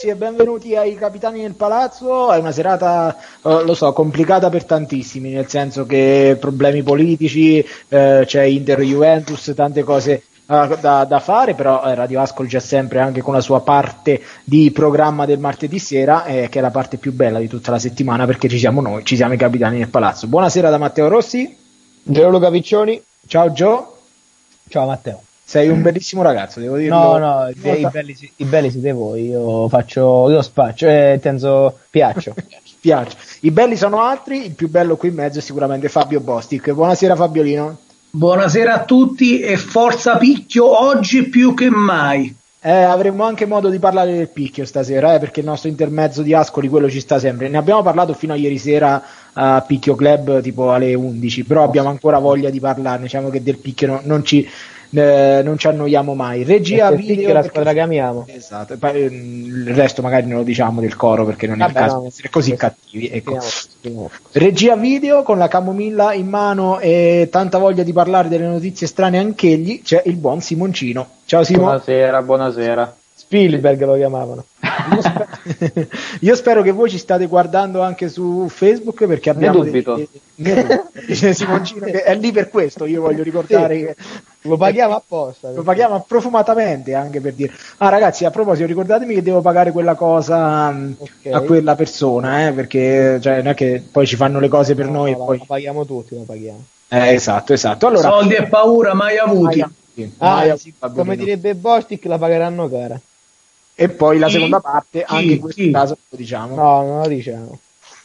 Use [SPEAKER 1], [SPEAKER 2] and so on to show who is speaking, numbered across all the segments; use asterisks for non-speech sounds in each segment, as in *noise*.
[SPEAKER 1] Ragazzi e benvenuti ai Capitani del Palazzo. È una serata, eh, lo so, complicata per tantissimi, nel senso che problemi politici, eh, c'è Inter Juventus, tante cose eh, da, da, fare, però eh, Radio Ascol c'è sempre anche con la sua parte di programma del martedì sera, eh, che è la parte più bella di tutta la settimana perché ci siamo noi, ci siamo i Capitani del Palazzo. Buonasera da Matteo Rossi.
[SPEAKER 2] Gianluca Piccioni.
[SPEAKER 1] Ciao Gio.
[SPEAKER 2] Ciao Matteo.
[SPEAKER 1] Sei un bellissimo ragazzo, devo dire.
[SPEAKER 2] No, no, i, i, belli, i, belli, siete voi, io faccio, io spaccio, eh, tenzo, piaccio. *laughs*
[SPEAKER 1] piaccio. I belli sono altri, il più bello qui in mezzo è sicuramente Fabio Bostic. Buonasera Fabiolino.
[SPEAKER 3] Buonasera a tutti e forza picchio oggi più che mai.
[SPEAKER 1] Eh, avremo anche modo di parlare del picchio stasera, eh, perché il nostro intermezzo di Ascoli quello ci sta sempre. Ne abbiamo parlato fino a ieri sera a Picchio Club, tipo alle 11, però abbiamo ancora voglia di parlarne. Diciamo che del picchio no, non ci eh, non ci annoiamo mai. Regia video.
[SPEAKER 2] Che la squadra che amiamo.
[SPEAKER 1] Esatto, ehm, il resto magari non lo diciamo del coro perché non è Vabbè, il caso no, di essere così cattivi. Ecco. Regia video con la camomilla in mano e tanta voglia di parlare delle notizie strane anch'egli. C'è il buon Simoncino. Ciao Simone.
[SPEAKER 4] Buonasera, buonasera.
[SPEAKER 2] Spielberg lo chiamavano.
[SPEAKER 1] Io spero, *laughs* io spero, che voi ci state guardando anche su Facebook perché abbiamo
[SPEAKER 4] ne dubito.
[SPEAKER 1] Dei, dei, Simoncino che è lì per questo, io voglio ricordare sì. che
[SPEAKER 2] lo paghiamo apposta.
[SPEAKER 1] Lo paghiamo approfumatamente anche per dire "Ah ragazzi, a proposito, ricordatemi che devo pagare quella cosa okay. a quella persona, eh, perché cioè, non è che poi ci fanno le cose per no, noi
[SPEAKER 2] no,
[SPEAKER 1] e poi
[SPEAKER 2] lo paghiamo tutti, lo paghiamo.
[SPEAKER 1] Eh, esatto, esatto. Allora,
[SPEAKER 3] Soldi e paura mai avuti. Mai
[SPEAKER 2] avuti. Ah, mai avuti. come direbbe Bostic, la pagheranno cara.
[SPEAKER 1] E poi la seconda parte, anche in questo caso lo diciamo.
[SPEAKER 2] No, non lo diciamo.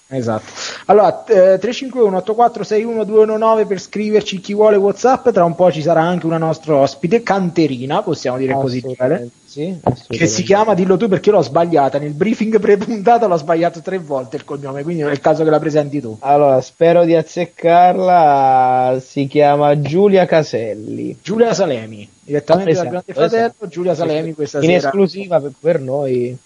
[SPEAKER 1] Esatto. Allora, eh, 351 8461 219 per scriverci chi vuole WhatsApp. Tra un po' ci sarà anche una nostra ospite, canterina, possiamo dire così,
[SPEAKER 2] sì,
[SPEAKER 1] che si chiama, dillo tu perché l'ho sbagliata. Nel briefing pre-puntata l'ho sbagliato tre volte il cognome, quindi non è il caso che la presenti tu.
[SPEAKER 2] Allora, spero di azzeccarla. Si chiama Giulia Caselli.
[SPEAKER 1] Giulia Salemi, direttamente esatto, dal Grande Fratello. Esatto. Giulia Salemi questa
[SPEAKER 2] In
[SPEAKER 1] sera.
[SPEAKER 2] In esclusiva per, per noi.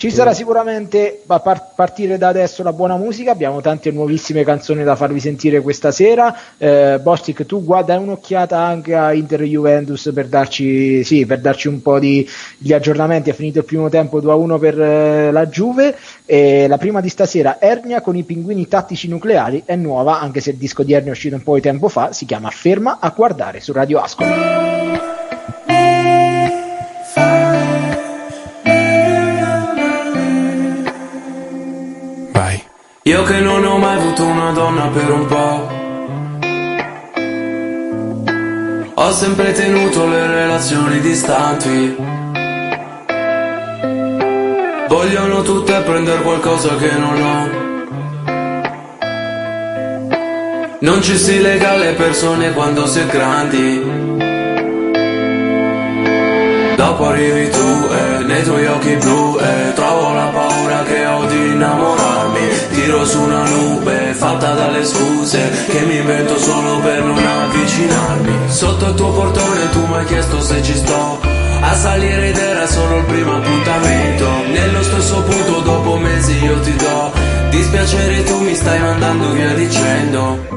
[SPEAKER 1] Ci sarà sicuramente a partire da adesso la buona musica, abbiamo tante nuovissime canzoni da farvi sentire questa sera. Eh, Bostic, tu guarda un'occhiata anche a Inter Juventus per darci, sì, per darci un po' di gli aggiornamenti. È finito il primo tempo 2-1 per eh, la Juve. E la prima di stasera, Ernia con i pinguini tattici nucleari, è nuova, anche se il disco di Ernia è uscito un po' di tempo fa, si chiama Ferma a guardare su Radio Ascoli.
[SPEAKER 5] Io che non ho mai avuto una donna per un po'. Ho sempre tenuto le relazioni distanti. Vogliono tutte prendere qualcosa che non ho. Non ci si lega alle persone quando si è grandi. Dopo arrivi tu e nei tuoi occhi blu e trovo la paura che ho di innamorarmi Tiro su una nube fatta dalle scuse che mi invento solo per non avvicinarmi. Sotto il tuo portone tu mi hai chiesto se ci sto. A salire ed era solo il primo appuntamento. Nello stesso punto dopo mesi io ti do. Dispiacere tu mi stai mandando via dicendo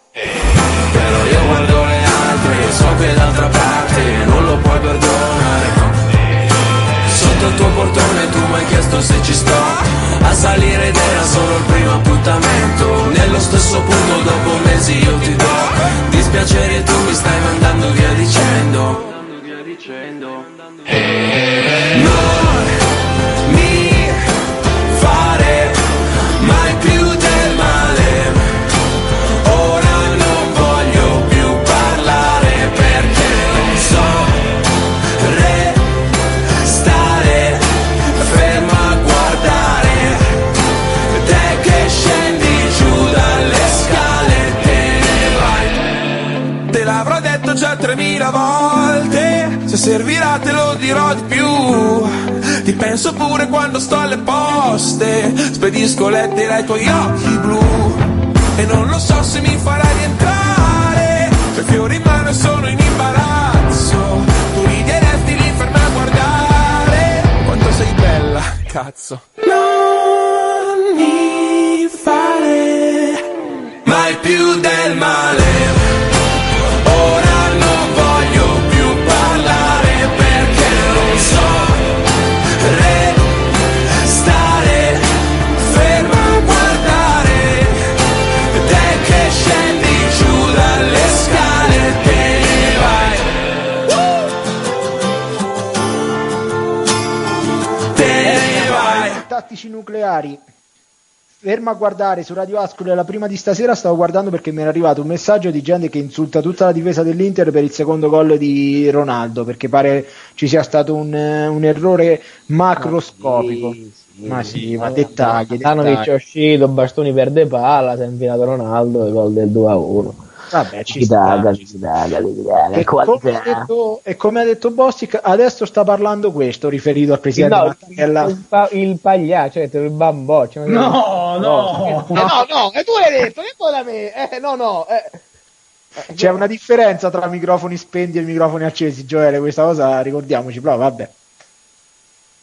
[SPEAKER 5] che d'altra parte non lo puoi perdonare. Sotto il tuo portone tu mi hai chiesto se ci sto. A salire ed era solo il primo appuntamento. Nello stesso punto dopo mesi io ti do Dispiacere e tu mi stai mandando via dicendo. Non se servirà te lo dirò di più. Ti penso pure quando sto alle poste, spedisco lettere ai tuoi occhi blu. E non lo so se mi farai rientrare, c'è fiori in mano e sono in imbarazzo. Tu rideresti lì ferma a guardare, quanto sei bella, cazzo. Non mi fare mai più del male.
[SPEAKER 1] Tattici nucleari. Ferma a guardare su Radio Ascoli la prima di stasera stavo guardando perché mi era arrivato un messaggio di gente che insulta tutta la difesa dell'Inter per il secondo gol di Ronaldo perché pare ci sia stato un, un errore macroscopico.
[SPEAKER 2] Sì, sì,
[SPEAKER 1] ma sì, ma dettagli,
[SPEAKER 2] Stanovic è uscito, Bastoni perde palla, si è infilato Ronaldo e gol del 2 a 1.
[SPEAKER 1] Vabbè, ci
[SPEAKER 2] Ci
[SPEAKER 1] sta.
[SPEAKER 2] daga, ci daga, ci daga.
[SPEAKER 1] E come, ha
[SPEAKER 2] Qualità.
[SPEAKER 1] detto, e come ha detto Bostic, adesso sta parlando questo riferito al presidente
[SPEAKER 2] No,
[SPEAKER 1] Mattarella.
[SPEAKER 2] il, pa- il pagliaccio, cioè il bamboccio. ma che-
[SPEAKER 3] No, no.
[SPEAKER 2] Eh, no, no, e tu l'hai detto, che poi da me? Eh, no, no. Eh.
[SPEAKER 1] C'è una differenza tra microfoni spenti e microfoni accesi, Gioele, questa cosa ricordiamoci, però vabbè.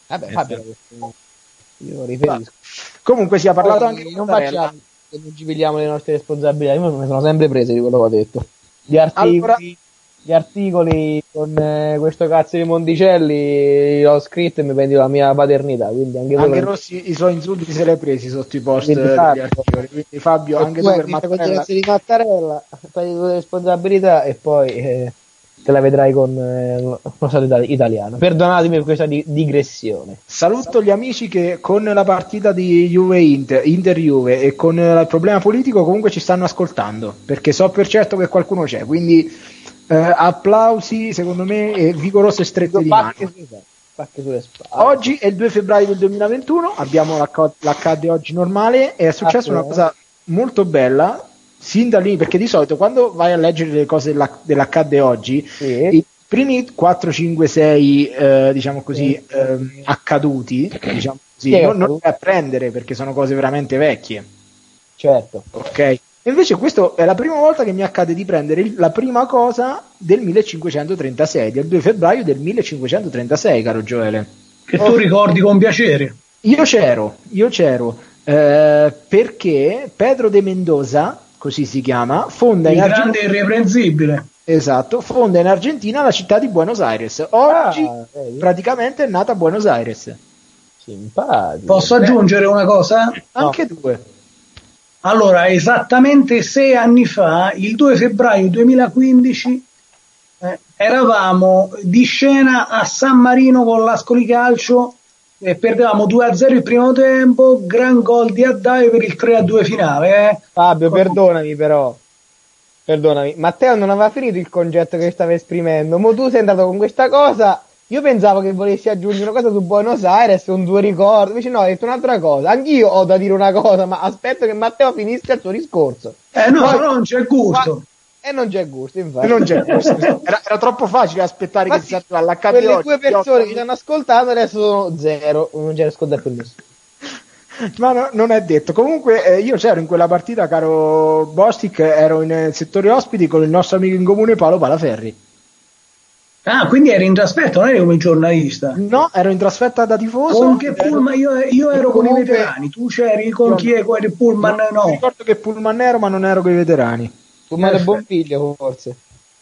[SPEAKER 2] Vabbè, Fabio, io riferisco.
[SPEAKER 1] Comunque si è parlato anche di Mattarella.
[SPEAKER 2] facciamo che non ci pigliamo le nostre responsabilità. Io me ne sono sempre prese di quello che ho detto. Gli articoli,
[SPEAKER 1] Allora-
[SPEAKER 2] gli articoli con eh, questo cazzo di Monticelli l'ho scritto e mi prendi la mia paternità. Quindi anche,
[SPEAKER 1] Anche Rossi i suoi insulti se li hai presi sotto i post degli
[SPEAKER 2] Fabio.
[SPEAKER 1] articoli. Quindi Fabio,
[SPEAKER 2] E
[SPEAKER 1] anche
[SPEAKER 2] tu
[SPEAKER 1] per Mattarella.
[SPEAKER 2] di Mattarella, prendi le responsabilità e poi eh, te la vedrai con eh, uno stato itali- italiano. Perdonatemi per questa di- digressione.
[SPEAKER 1] Saluto gli amici che con la partita di Juve Inter, Inter Juve e con il problema politico comunque ci stanno ascoltando, perché so per certo che qualcuno c'è, quindi eh, applausi secondo me e vigorose strette di mano. Oggi è il 2 febbraio del 2021, abbiamo l'acc- l'accadde oggi normale e è successa una cosa molto bella, sin da lì, perché di solito quando vai a leggere le cose dell'ac- dell'accadde oggi,
[SPEAKER 2] Sì.
[SPEAKER 1] i primi 4, 5, 6, eh, diciamo così, ehm, accaduti, diciamo così,
[SPEAKER 2] Sì,
[SPEAKER 1] non, non li a prendere perché sono cose veramente vecchie,
[SPEAKER 2] Certo.
[SPEAKER 1] ok? Invece questo è la prima volta che mi accade di prendere il- la prima cosa del 1536, del 2 febbraio del 1536, caro Gioele.
[SPEAKER 3] Che tu ricordi con piacere.
[SPEAKER 1] Io c'ero, io c'ero, eh, perché Pedro de Mendoza, così si chiama, fonda
[SPEAKER 3] Il
[SPEAKER 1] in,
[SPEAKER 3] grande
[SPEAKER 1] Argentina,
[SPEAKER 3] irreprensibile.
[SPEAKER 1] esatto, fonda in Argentina la città di Buenos Aires. Oggi
[SPEAKER 2] Ah,
[SPEAKER 1] praticamente è nata a Buenos Aires.
[SPEAKER 2] Simpatico.
[SPEAKER 3] Posso aggiungere una cosa?
[SPEAKER 1] Anche due.
[SPEAKER 3] Allora, esattamente sei anni fa, il 2 febbraio 2015, eh, eravamo di scena a San Marino con l'Ascoli Calcio e perdevamo 2-0 il primo tempo, gran gol di Addaio per il 3-2 finale. eh.
[SPEAKER 2] Fabio, perdonami però. Perdonami, Matteo non aveva finito il concetto che stava esprimendo. Mo tu sei andato con questa cosa. Io pensavo che volessi aggiungere una cosa su Buenos Aires, un due ricordi. Invece no, hai detto un'altra cosa. Anch'io ho da dire una cosa, ma aspetto che Matteo finisca il suo discorso.
[SPEAKER 3] Eh no,
[SPEAKER 2] Poi-
[SPEAKER 3] no, non c'è gusto.
[SPEAKER 2] E non c'è gusto, infatti.
[SPEAKER 1] Non c'è, *laughs* era, era troppo facile aspettare
[SPEAKER 2] Ma
[SPEAKER 1] che
[SPEAKER 2] sì,
[SPEAKER 1] si arriva all'accadde
[SPEAKER 2] Quelle
[SPEAKER 1] oggi,
[SPEAKER 2] due persone che stanno ascoltando adesso sono zero. Non c'è ascoltato più nessuno. *laughs*
[SPEAKER 1] Ma no- non è detto. Comunque, eh, io c'ero in quella partita, caro Bostic, ero in eh, settore ospiti con il nostro amico in comune Paolo Palaferri.
[SPEAKER 3] Ah, quindi eri in trasferta, non eri come giornalista.
[SPEAKER 1] No, ero in trasferta da tifoso.
[SPEAKER 3] Con che
[SPEAKER 1] ero-
[SPEAKER 3] pullman? Io, io ero con i
[SPEAKER 1] Comunque-
[SPEAKER 3] veterani, tu c'eri con
[SPEAKER 1] Io-
[SPEAKER 3] chi è con il pullman?
[SPEAKER 1] Mi
[SPEAKER 3] No.
[SPEAKER 1] ricordo che Pullman ero, ma non ero con i veterani.
[SPEAKER 2] Tu madre
[SPEAKER 3] Perfetto.
[SPEAKER 2] buon figlio, forse.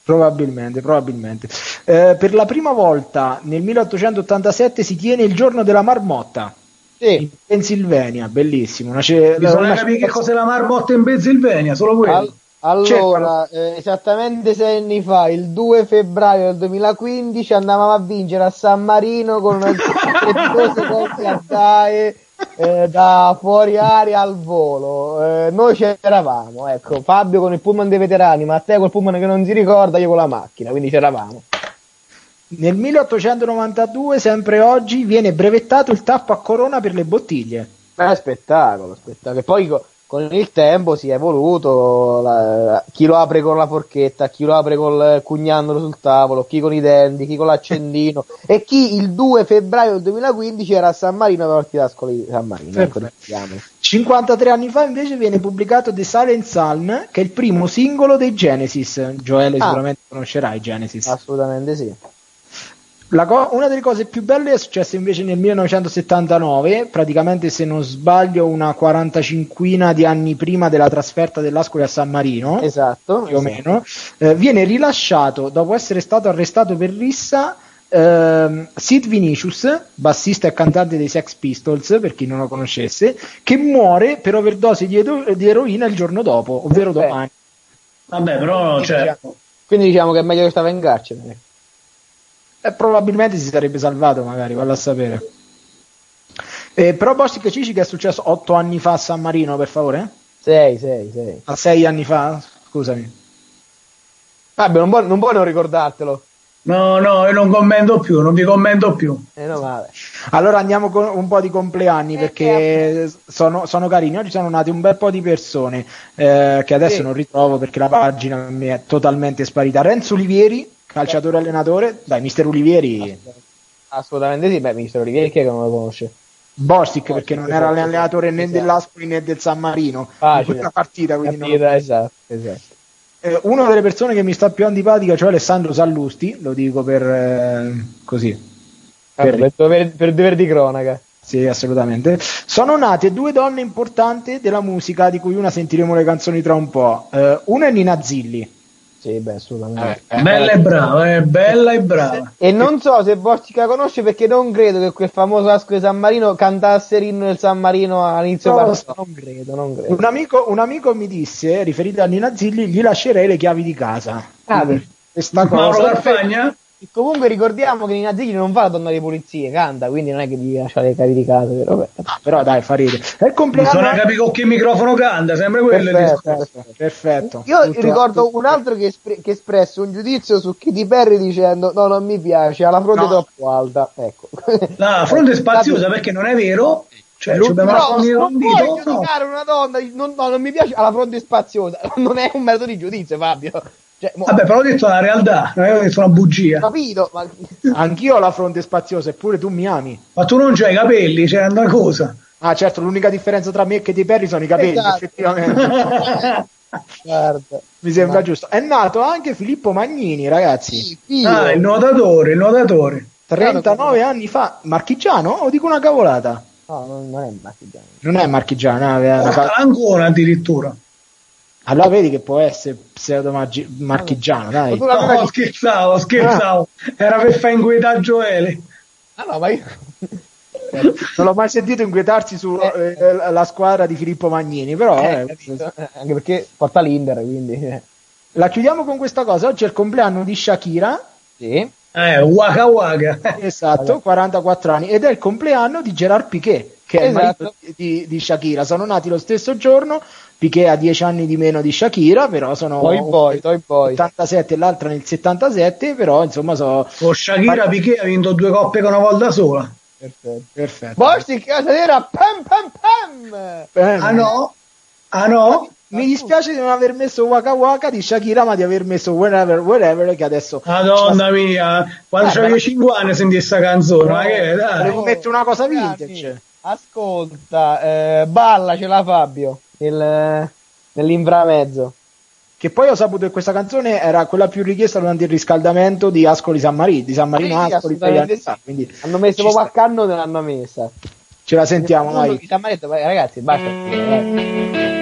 [SPEAKER 1] Probabilmente, probabilmente. Eh, per la prima volta nel 1887 si tiene il giorno della marmotta in
[SPEAKER 2] Sì.
[SPEAKER 1] Pennsylvania, bellissimo. Una ce-
[SPEAKER 3] Bisogna capire che cos'è la marmotta in Pennsylvania, solo quello.
[SPEAKER 2] Al- allora, eh, esattamente sei anni fa, il 2 febbraio del 2015, andavamo a vincere a San Marino con una *laughs* coppia a DAE eh, da fuori aria al volo. Eh, noi c'eravamo, ecco, Fabio con il pullman dei veterani, Matteo col pullman che non si ricorda, io con la macchina, quindi c'eravamo.
[SPEAKER 1] Nel 1892, sempre oggi, viene brevettato il tappo a corona per le bottiglie.
[SPEAKER 2] È spettacolo, spettacolo. E poi con il tempo si è evoluto, la- chi lo apre con la forchetta, chi lo apre col cugnandolo sul tavolo, chi con i denti, chi con l'accendino *laughs* e chi il 2 febbraio del 2015 era a San Marino per orti d'ascoli di San Marino. Ecco,
[SPEAKER 1] Perfetto.
[SPEAKER 2] diciamo.
[SPEAKER 1] 53 anni fa invece viene pubblicato The Silent Psalm, che è il primo singolo dei Genesis. Joele
[SPEAKER 2] Ah.
[SPEAKER 1] sicuramente conoscerai Genesis.
[SPEAKER 2] Assolutamente sì.
[SPEAKER 1] La co- una delle cose più belle è successa invece nel 1979, praticamente se non sbaglio una 45 di anni prima della trasferta dell'Ascoli a San Marino,
[SPEAKER 2] Esatto.
[SPEAKER 1] più o
[SPEAKER 2] esatto.
[SPEAKER 1] meno, eh, viene rilasciato dopo essere stato arrestato per rissa ehm, Sid Vinicius, bassista e cantante dei Sex Pistols, per chi non lo conoscesse, che muore per overdose di, edo- di eroina il giorno dopo, ovvero
[SPEAKER 2] Perfetto.
[SPEAKER 1] domani.
[SPEAKER 3] Vabbè, però, cioè,
[SPEAKER 2] Quindi diciamo che è meglio che stava in carcere.
[SPEAKER 1] Eh, probabilmente si sarebbe salvato, magari, valla a sapere. Eh, però Bostic Cici che è successo otto anni fa a San Marino, per favore?
[SPEAKER 2] 6, 6, 6.
[SPEAKER 1] A sei anni fa? Scusami.
[SPEAKER 2] Vabbè, non non, puoi non ricordartelo.
[SPEAKER 3] no, no, io non commento più, non vi commento più.
[SPEAKER 2] Eh, no, vabbè.
[SPEAKER 1] Allora andiamo con un po' di compleanni
[SPEAKER 2] Eh,
[SPEAKER 1] perché sono, sono carini. Oggi sono nati un bel po' di persone eh, che adesso
[SPEAKER 2] Sì.
[SPEAKER 1] non ritrovo perché la pagina mi è totalmente sparita. Renzo Olivieri, calciatore allenatore. Dai, mister Olivieri.
[SPEAKER 2] Assolutamente sì. Beh, Mister Olivieri chi è che non lo conosce?
[SPEAKER 1] Bostic perché non era allenatore né
[SPEAKER 2] Esatto.
[SPEAKER 1] dell'Aspoli né del San Marino
[SPEAKER 2] Ah,
[SPEAKER 1] in questa
[SPEAKER 2] certo.
[SPEAKER 1] partita. Quindi non lo
[SPEAKER 2] Capito, esatto, esatto.
[SPEAKER 1] Eh, una delle persone che mi sta più antipatica, cioè Alessandro Sallusti, lo dico per eh, così.
[SPEAKER 2] Vabbè,
[SPEAKER 1] Per-
[SPEAKER 2] per, dover, per dover di cronaca.
[SPEAKER 1] Sì, assolutamente. Sono nate due donne importanti della musica, di cui una sentiremo le canzoni tra un po'. Eh, una è Nina Zilli.
[SPEAKER 2] Sì, beh, assolutamente.
[SPEAKER 1] Eh,
[SPEAKER 3] Bella e brava, eh, bella e brava.
[SPEAKER 2] E non so se Bostica la conosce perché non credo che quel famoso Asco di San Marino cantasse l'inno del San Marino all'inizio
[SPEAKER 1] No,
[SPEAKER 2] partita.
[SPEAKER 1] so.
[SPEAKER 2] Non credo, non credo.
[SPEAKER 1] Un amico, un amico mi disse, riferito a Nina Zilli, gli lascerei le chiavi di casa.
[SPEAKER 2] Ah,
[SPEAKER 1] Quindi, questa
[SPEAKER 3] Mauro
[SPEAKER 1] cosa.
[SPEAKER 3] Carfagna?
[SPEAKER 2] E Comunque ricordiamo che Nina Zigli non fa la donna di pulizie, canta, quindi non è che gli lascia le cavi di casa, però
[SPEAKER 1] però dai, fa ridere. È compleanno.
[SPEAKER 3] Bisogna capire con che microfono canta, sempre quello il
[SPEAKER 2] Perfetto.
[SPEAKER 3] discorso.
[SPEAKER 1] Perfetto, perfetto.
[SPEAKER 2] Io
[SPEAKER 1] Tutto-
[SPEAKER 2] ricordo
[SPEAKER 1] tutto-
[SPEAKER 2] un altro che, espre- che espresse un giudizio su Katy Perry dicendo no, non mi piace, ha la fronte
[SPEAKER 1] No.
[SPEAKER 2] troppo alta. Ecco.
[SPEAKER 3] La fronte è spaziosa perché non è vero. Cioè,
[SPEAKER 1] Lo-
[SPEAKER 3] ci abbiamo
[SPEAKER 2] No,
[SPEAKER 3] fatto un
[SPEAKER 2] non puoi
[SPEAKER 3] dito, no.
[SPEAKER 2] giudicare una donna, non, no, non mi piace, ha la fronte spaziosa. *laughs* Non è un metodo di giudizio, Fabio. Cioè, mo-
[SPEAKER 3] Vabbè, però ho detto la realtà, non ho detto una bugia.
[SPEAKER 2] capito, ma
[SPEAKER 1] Anch'io ho la fronte spaziosa, eppure tu mi ami.
[SPEAKER 3] Ma tu non c'hai i capelli, c'è una cosa.
[SPEAKER 1] Ah, certo, l'unica differenza tra me e Katy Perry sono i capelli,
[SPEAKER 2] Esatto.
[SPEAKER 1] effettivamente.
[SPEAKER 2] guarda. *laughs*
[SPEAKER 1] Mi sembra
[SPEAKER 2] Ma-
[SPEAKER 1] giusto. È nato anche Filippo Magnini, ragazzi.
[SPEAKER 2] Sì.
[SPEAKER 3] Ah, il nuotatore, il nuotatore.
[SPEAKER 1] 39 anni fa. Marchigiano o dico una cavolata?
[SPEAKER 2] No, non, è marchigiano.
[SPEAKER 1] Non è marchigiano, ah, è una ca-
[SPEAKER 3] ancora addirittura.
[SPEAKER 1] Allora vedi che può essere pseudo maggi- marchigiano, dai.
[SPEAKER 2] Ma
[SPEAKER 3] No, scherzavo, scherzavo. Era per far inquietare Gioele.
[SPEAKER 2] Ah no, ma io...
[SPEAKER 1] Non l'ho mai sentito inquietarsi sulla
[SPEAKER 2] Eh.
[SPEAKER 1] squadra di Filippo Magnini, però
[SPEAKER 2] Eh,
[SPEAKER 1] eh?
[SPEAKER 2] Eh, anche perché porta l'Inter, quindi... eh.
[SPEAKER 1] la chiudiamo con questa cosa. Oggi è il compleanno di Shakira,
[SPEAKER 2] Sì.
[SPEAKER 3] Eh, waka waka.
[SPEAKER 1] esatto, 44 anni, ed è il compleanno di Gerard Piquet, che è il
[SPEAKER 2] Esatto.
[SPEAKER 1] marito di, di Shakira. Sono nati lo stesso giorno, Piquet ha 10 anni di meno di Shakira, però sono
[SPEAKER 2] Poi poi, poi poi.
[SPEAKER 1] 87 e l'altra nel 77, però insomma so
[SPEAKER 3] Con Shakira Piquet ha vinto due coppe con una volta sola.
[SPEAKER 2] Perfetto.
[SPEAKER 1] perfetto.
[SPEAKER 2] Borsi, casa nera, pam pam pam!
[SPEAKER 1] Eh,
[SPEAKER 3] Ah no? Ah no?
[SPEAKER 1] Mi dispiace di non aver messo Waka Waka di Shakira, ma di aver messo Wherever Wherever che adesso
[SPEAKER 3] Madonna mia, quando
[SPEAKER 1] Eh,
[SPEAKER 3] c'avevi
[SPEAKER 1] ma-
[SPEAKER 3] 5 anni senti questa canzone, ma che dai.
[SPEAKER 1] Volevo mettere una cosa vintage.
[SPEAKER 2] Ascolta, eh, balla, ce l'ha Fabio nel, nell'inframezzo.
[SPEAKER 1] Che poi ho saputo che questa canzone era quella più richiesta durante il riscaldamento di Ascoli San Marino, di San Marino
[SPEAKER 2] Sì,
[SPEAKER 1] Ascoli
[SPEAKER 2] sì.
[SPEAKER 1] quindi
[SPEAKER 2] Hanno messo proprio a canno e l'hanno messa.
[SPEAKER 1] ce la sentiamo,
[SPEAKER 2] di San Marino, ragazzi, basta.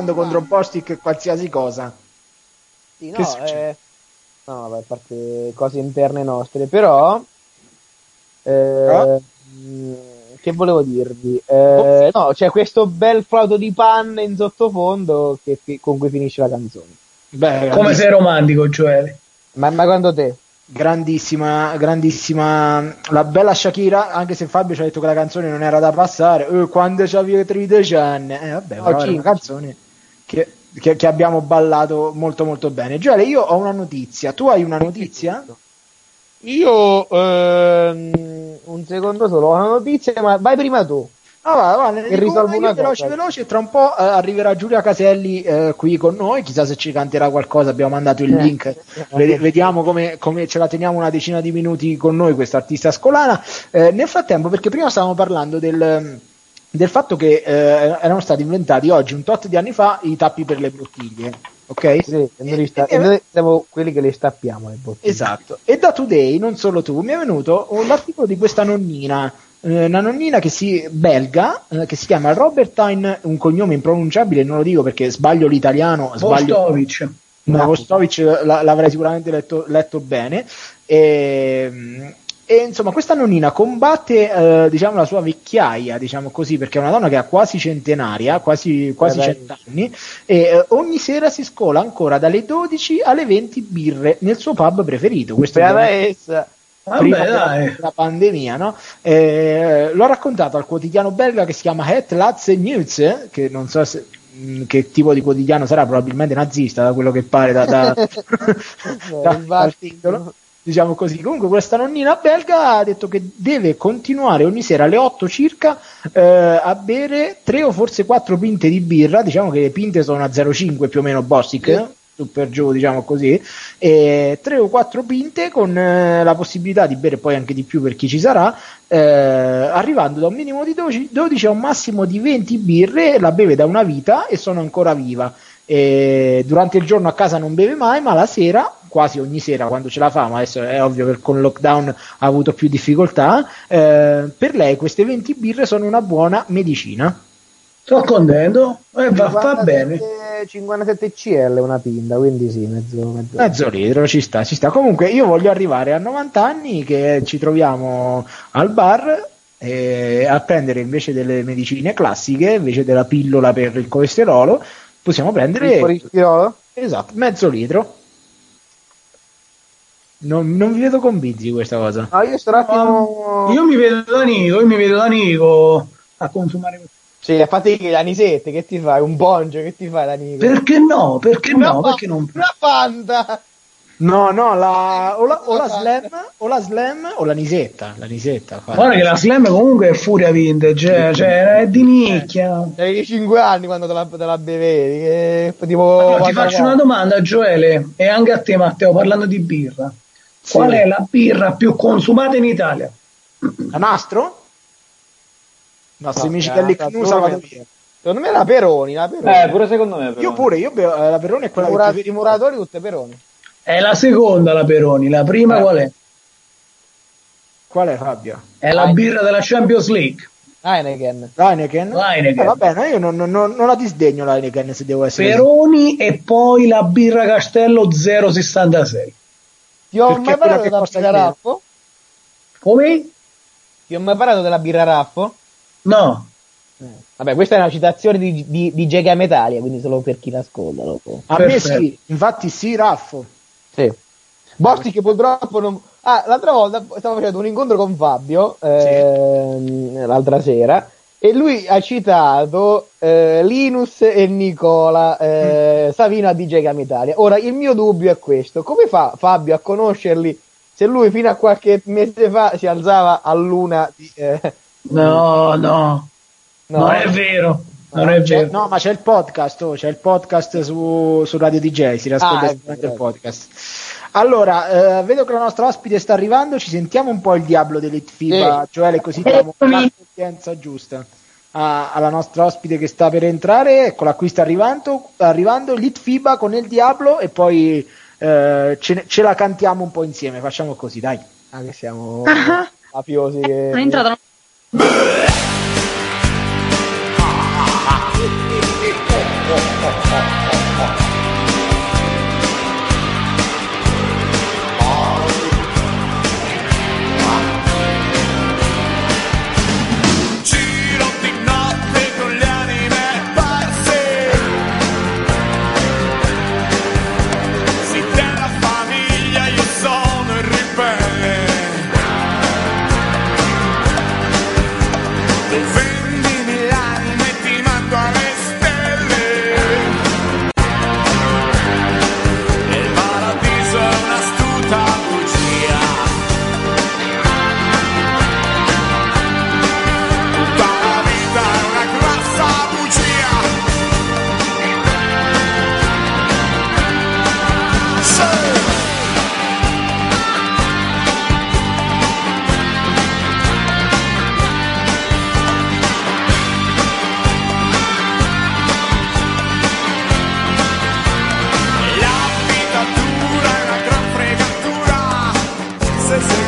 [SPEAKER 1] Urlando contro Bostic e qualsiasi cosa.
[SPEAKER 2] Sì, no, eh, no, vabbè, a parte cose interne nostre, però eh, mh, che volevo dirvi? Eh, no, c'è questo bel flauto di panna in sottofondo che fi- con cui finisce la canzone.
[SPEAKER 1] Beh,
[SPEAKER 3] Come sei romantico, Gioele.
[SPEAKER 2] Ma, ma quando te?
[SPEAKER 1] grandissima, grandissima la bella Shakira, anche se Fabio ci ha detto che la canzone non era da passare, eh, quando c'avevi 13 anni, eh, vabbè,
[SPEAKER 2] No,
[SPEAKER 1] però una canzone che, che- che abbiamo ballato molto molto bene. Gioele, io ho una notizia, tu hai una notizia?
[SPEAKER 2] Io ehm, un secondo solo, ho una notizia, ma vai prima tu.
[SPEAKER 1] Ah, va, va, ne
[SPEAKER 2] risolvo
[SPEAKER 1] una veloce veloce, tra un po' eh, arriverà Giulia Caselli eh, qui con noi, chissà se ci canterà qualcosa, abbiamo mandato il
[SPEAKER 2] Eh.
[SPEAKER 1] link, Ved- vediamo come, come ce la teniamo una decina di minuti con noi questa artista scolana. Eh, nel frattempo, perché prima stavamo parlando del, del fatto che eh, erano stati inventati oggi, un tot di anni fa, i tappi per le bottiglie, ok?
[SPEAKER 2] Sì, e noi, sta-
[SPEAKER 1] E-
[SPEAKER 2] noi siamo quelli che le stappiamo le bottiglie.
[SPEAKER 1] Esatto. E da Today, non solo tu, mi è venuto un- l'articolo di questa nonnina, eh, una nonnina che si, belga, eh, che si chiama Robertine, un cognome impronunciabile, non lo dico perché sbaglio l'italiano, sbaglio
[SPEAKER 3] Vostovic.
[SPEAKER 1] No, Vostovic la- l'avrei sicuramente letto, letto bene. E, e, insomma, questa nonnina combatte eh, diciamo, la sua vecchiaia, diciamo così, perché è una donna che ha quasi centenaria, quasi, quasi
[SPEAKER 2] Eh,
[SPEAKER 1] cent'anni, e eh, ogni sera si scola ancora dalle 12 alle 20 birre nel suo pub preferito. Questo
[SPEAKER 2] adesso.
[SPEAKER 1] prima
[SPEAKER 3] Vabbè,
[SPEAKER 1] della,
[SPEAKER 3] dai.
[SPEAKER 1] della pandemia, no? Eh, l'ho raccontato al quotidiano belga che si chiama Het Laatste Nieuws, che non so se- mh, che tipo di quotidiano sarà, probabilmente nazista, da quello che pare da, da- *laughs* *laughs* da-
[SPEAKER 2] il
[SPEAKER 1] dal titolo. Diciamo così. Comunque, questa nonnina belga ha detto che deve continuare ogni sera alle 8 circa eh, a bere 3 o forse 4 pinte di birra. Diciamo che le pinte sono a 0,5 più o meno Bossic. Su per giù, diciamo così, e 3 o 4 pinte con eh, la possibilità di bere poi anche di più per chi ci sarà, eh, arrivando da un minimo di 12, 12 a un massimo di 20 birre, la beve da una vita e sono ancora viva. E durante il giorno a casa non beve mai, ma la sera, quasi ogni sera quando ce la fa, ma adesso è ovvio che con il lockdown ha avuto più difficoltà, eh, per lei queste 20 birre sono una buona medicina.
[SPEAKER 3] Sono contento. Eh, va, va bene.
[SPEAKER 2] 57 CL una pinta, quindi sì, mezzo, mezzo.
[SPEAKER 1] Mezzo litro ci sta, ci sta. Comunque io voglio arrivare a 90 anni che ci troviamo al bar eh, a prendere invece delle medicine classiche, invece della pillola per il colesterolo, possiamo prendere esatto, mezzo litro. Non, non vi vedo convinti di questa cosa.
[SPEAKER 2] No, io sto un attimo...
[SPEAKER 3] Io mi vedo da Nico, io mi vedo da Nico a consumare questo.
[SPEAKER 2] Sì, a fatica, l'anisette, che ti fai? Un bongio, che ti fai l'anico?
[SPEAKER 3] Perché no? Perché
[SPEAKER 2] Una
[SPEAKER 3] no?
[SPEAKER 2] fa-
[SPEAKER 3] Perché non?
[SPEAKER 2] Una fanta!
[SPEAKER 1] No, no, la, o, la, o la slam o la slam o la nisetta. La nisetta
[SPEAKER 3] Guarda che la slam comunque è furia vintage, eh, cioè è di nicchia.
[SPEAKER 2] Avevi 5 anni quando te la, te la bevevi, che tipo...
[SPEAKER 3] Allora, ti faccio una domanda, Gioele, e anche a te, Matteo, parlando di birra.
[SPEAKER 1] Sì.
[SPEAKER 3] Qual è la birra più consumata in Italia?
[SPEAKER 1] La nastro? No, se mi
[SPEAKER 2] eh,
[SPEAKER 1] che è
[SPEAKER 2] la
[SPEAKER 1] via.
[SPEAKER 2] Secondo me la Peroni, la Peroni.
[SPEAKER 6] Eh, pure secondo me.
[SPEAKER 1] Io pure, io bevo, eh, la Peroni è quella
[SPEAKER 2] I muratori tutte Peroni.
[SPEAKER 3] È la seconda la Peroni, la prima
[SPEAKER 1] Eh.
[SPEAKER 3] qual è?
[SPEAKER 1] Qual è Fabio?
[SPEAKER 3] È la
[SPEAKER 2] Dai.
[SPEAKER 3] birra della Champions League.
[SPEAKER 2] Heineken.
[SPEAKER 1] L'Heineken?
[SPEAKER 3] L'Heineken.
[SPEAKER 1] Eh, va bene, io non, non- non- la disdegno l'Heineken se devo essere
[SPEAKER 3] Peroni e poi la birra Castello 066.
[SPEAKER 2] Ti ho
[SPEAKER 1] Perché
[SPEAKER 2] mai parlato della birra. Raffo?
[SPEAKER 3] Come?
[SPEAKER 2] Ti ho mai parlato della birra Raffo?
[SPEAKER 3] No.
[SPEAKER 2] Vabbè, questa è una citazione di, di, di Gega Metalia, quindi solo per chi l'ascolta.
[SPEAKER 1] A me sì, infatti sì, Raffo.
[SPEAKER 2] Sì. Bosti che purtroppo non... Ah, l'altra volta stavo facendo un incontro con Fabio, ehm, l'altra sera, e lui ha citato eh, Linus e Nicola eh, Savino a DJ Gam Italia. Ora, il mio dubbio è questo. Come fa Fabio a conoscerli se lui fino a qualche mese fa si alzava a luna di... eh,
[SPEAKER 3] No, no.
[SPEAKER 2] no,
[SPEAKER 3] Non è vero. Non è
[SPEAKER 1] C'è-
[SPEAKER 3] vero.
[SPEAKER 1] no, ma c'è il podcast, oh, c'è il podcast su, su Radio DJ, si
[SPEAKER 2] Ah, è
[SPEAKER 1] sicuramente il podcast. Allora, eh, vedo che la nostra ospite sta arrivando, ci sentiamo un po' il diavolo dell'Elite FIBA, Gioele, così diamo l'accoglienza giusta a- alla nostra ospite che sta per entrare. Eccola, qui sta arrivando, arrivando Elite FIBA con il diavolo e poi eh, ce, ce la cantiamo un po' insieme, facciamo così, dai.
[SPEAKER 2] Ah, che siamo mafiosi che...
[SPEAKER 7] Sono entrato.
[SPEAKER 8] Oh, oh, oh, oh. Se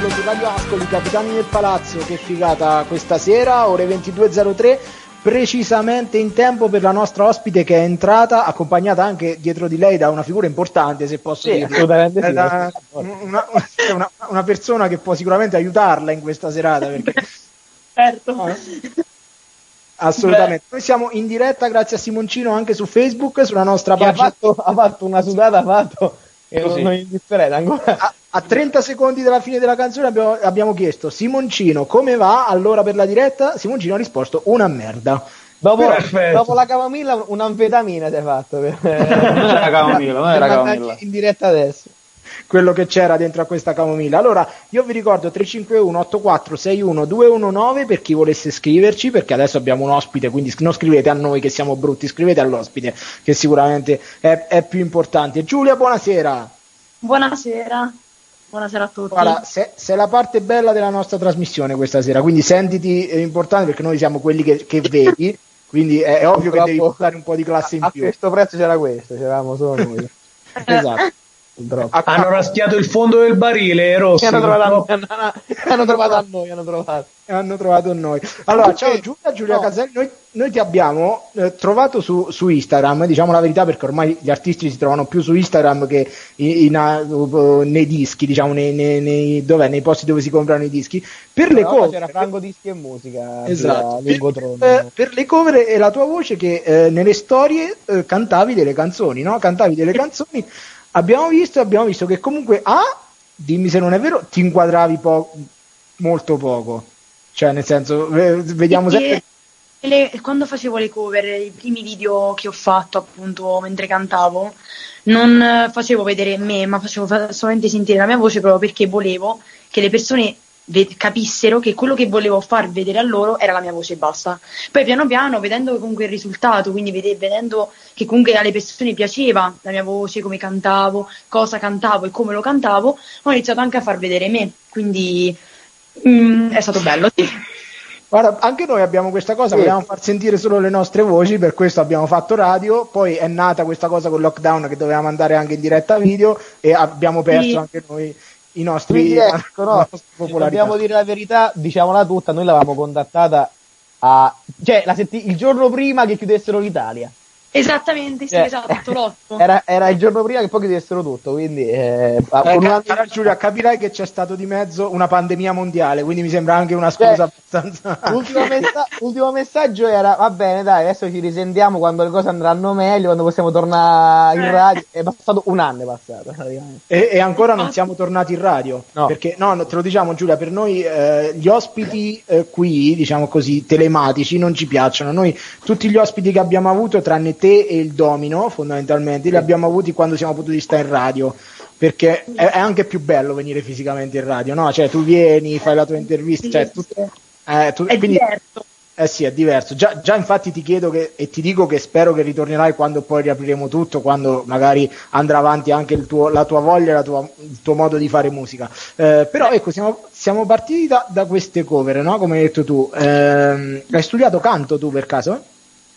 [SPEAKER 8] con il
[SPEAKER 1] Diablo su Radio Ascoli, Capitani del Palazzo, che figata questa sera, ore 22.03, precisamente in tempo per la nostra ospite che è entrata, accompagnata anche dietro di lei da una figura importante, se posso
[SPEAKER 2] Sì,
[SPEAKER 1] dire.
[SPEAKER 2] assolutamente sì.
[SPEAKER 1] Eh, una, una- una persona che può sicuramente aiutarla in questa serata, perché
[SPEAKER 6] Certo.
[SPEAKER 1] assolutamente. Noi siamo in diretta grazie a Simoncino anche su Facebook, sulla nostra
[SPEAKER 2] Che ha
[SPEAKER 1] pagina.
[SPEAKER 2] fatto, ha fatto una sudata, ha fatto e non,
[SPEAKER 9] Così.
[SPEAKER 2] non indifferente ancora.
[SPEAKER 1] A, a 30 secondi dalla fine della canzone abbiamo, abbiamo chiesto Simoncino come va allora per la diretta? Simoncino ha risposto una merda.
[SPEAKER 2] Dopo, dopo la camomilla, un'anfetamina ti hai fatto per,
[SPEAKER 10] Non era camomilla, non era camomilla.
[SPEAKER 2] in diretta adesso.
[SPEAKER 1] Quello che c'era dentro a questa camomilla. Allora, io vi ricordo 351 8461 219 per chi volesse scriverci, perché adesso abbiamo un ospite, quindi non scrivete a noi che siamo brutti, scrivete all'ospite, che sicuramente è, è più importante. Giulia, buonasera.
[SPEAKER 6] Buonasera. Buonasera a tutti.
[SPEAKER 1] Guarda, se, se è la parte bella della nostra trasmissione questa sera, quindi sentiti eh, importante perché noi siamo quelli che, che vedi, quindi è, è ovvio che devi portare un po' di classe in
[SPEAKER 2] A
[SPEAKER 1] più.
[SPEAKER 2] questo prezzo c'era questo, c'eravamo solo noi. *laughs*
[SPEAKER 1] Esatto. A-
[SPEAKER 3] Hanno raschiato il fondo del barile, Rossi.
[SPEAKER 2] hanno, trovato, hanno, hanno trovato a noi, hanno trovato. *laughs*
[SPEAKER 1] hanno trovato noi. Allora, ciao Giulia, Giulia
[SPEAKER 2] No.
[SPEAKER 1] Caselli, noi, noi ti abbiamo eh, trovato su, su Instagram, diciamo la verità perché ormai gli artisti si trovano più su Instagram che in- in- uh, nei dischi, diciamo nei, nei- nei- dov'è? nei posti dove si comprano i dischi, per le
[SPEAKER 2] Una volta
[SPEAKER 1] cover.
[SPEAKER 2] c'era Franco Dischi e Musica
[SPEAKER 1] Esatto.
[SPEAKER 2] a
[SPEAKER 1] Per, eh, per le cover e la tua voce che eh, nelle storie eh, cantavi delle canzoni, no? Cantavi delle canzoni. Abbiamo visto, abbiamo visto che comunque A, dimmi se non è vero, ti inquadravi po- molto poco. Cioè, nel senso, ve- vediamo sempre
[SPEAKER 6] le- quando facevo le cover, i primi video che ho fatto appunto mentre cantavo, non facevo vedere me, ma facevo fa- solamente sentire la mia voce proprio perché volevo che le persone ve- capissero che quello che volevo far vedere a loro era la mia voce e basta. Poi piano piano, vedendo comunque il risultato, quindi vede- vedendo che comunque alle persone piaceva la mia voce, come cantavo, cosa cantavo e come lo cantavo, ho iniziato anche a far vedere me, quindi mm, è stato bello. sì.
[SPEAKER 1] Guarda, anche noi abbiamo questa cosa,
[SPEAKER 2] Sì.
[SPEAKER 1] volevamo far sentire solo le nostre voci, per questo abbiamo fatto radio, poi è nata questa cosa con il lockdown che dovevamo andare anche in diretta video e abbiamo perso
[SPEAKER 6] Sì.
[SPEAKER 1] anche noi i nostri,
[SPEAKER 2] Quindi ecco, no, dobbiamo dire la verità, diciamola tutta, noi l'avevamo contattata a... cioè la setti- il giorno prima che chiudessero l'Italia.
[SPEAKER 6] Esattamente, sì,
[SPEAKER 2] Eh,
[SPEAKER 6] esatto, l'otto.
[SPEAKER 2] Era, era il giorno prima che poi chiudessero tutto, quindi... Eh,
[SPEAKER 1] Eh,
[SPEAKER 2] con un
[SPEAKER 1] ca-
[SPEAKER 2] anno-
[SPEAKER 1] cara Giulia, capirai che c'è stato di mezzo una pandemia mondiale, quindi mi sembra anche una scusa
[SPEAKER 2] Cioè,
[SPEAKER 1] abbastanza.
[SPEAKER 2] L'ultimo, messa- l'ultimo messaggio era va bene dai adesso ci risentiamo quando le cose andranno meglio quando possiamo tornare in
[SPEAKER 6] Eh.
[SPEAKER 2] radio è passato un anno è passato.
[SPEAKER 1] E, e ancora non siamo tornati in radio,
[SPEAKER 2] No.
[SPEAKER 1] perché no, no, te lo diciamo Giulia, per noi eh, gli ospiti eh, qui, diciamo così, telematici non ci piacciono. Noi tutti gli ospiti che abbiamo avuto, tranne te e il Domino, fondamentalmente, li abbiamo avuti quando siamo potuti stare in radio. Perché è, è anche più bello venire fisicamente in radio, no? Cioè, tu vieni, fai la tua intervista, cioè, tu- eh, tu-
[SPEAKER 6] È
[SPEAKER 1] quindi-
[SPEAKER 6] diverso.
[SPEAKER 1] eh sì, è diverso. Già, già infatti ti chiedo che, e ti dico che spero che ritornerai quando poi riapriremo tutto, quando magari andrà avanti anche il tuo- la tua voglia, la tua- il tuo modo di fare musica. Eh, però ecco, siamo, siamo partiti da, da queste cover, no? Come hai detto tu. Ehm, hai studiato canto tu per caso?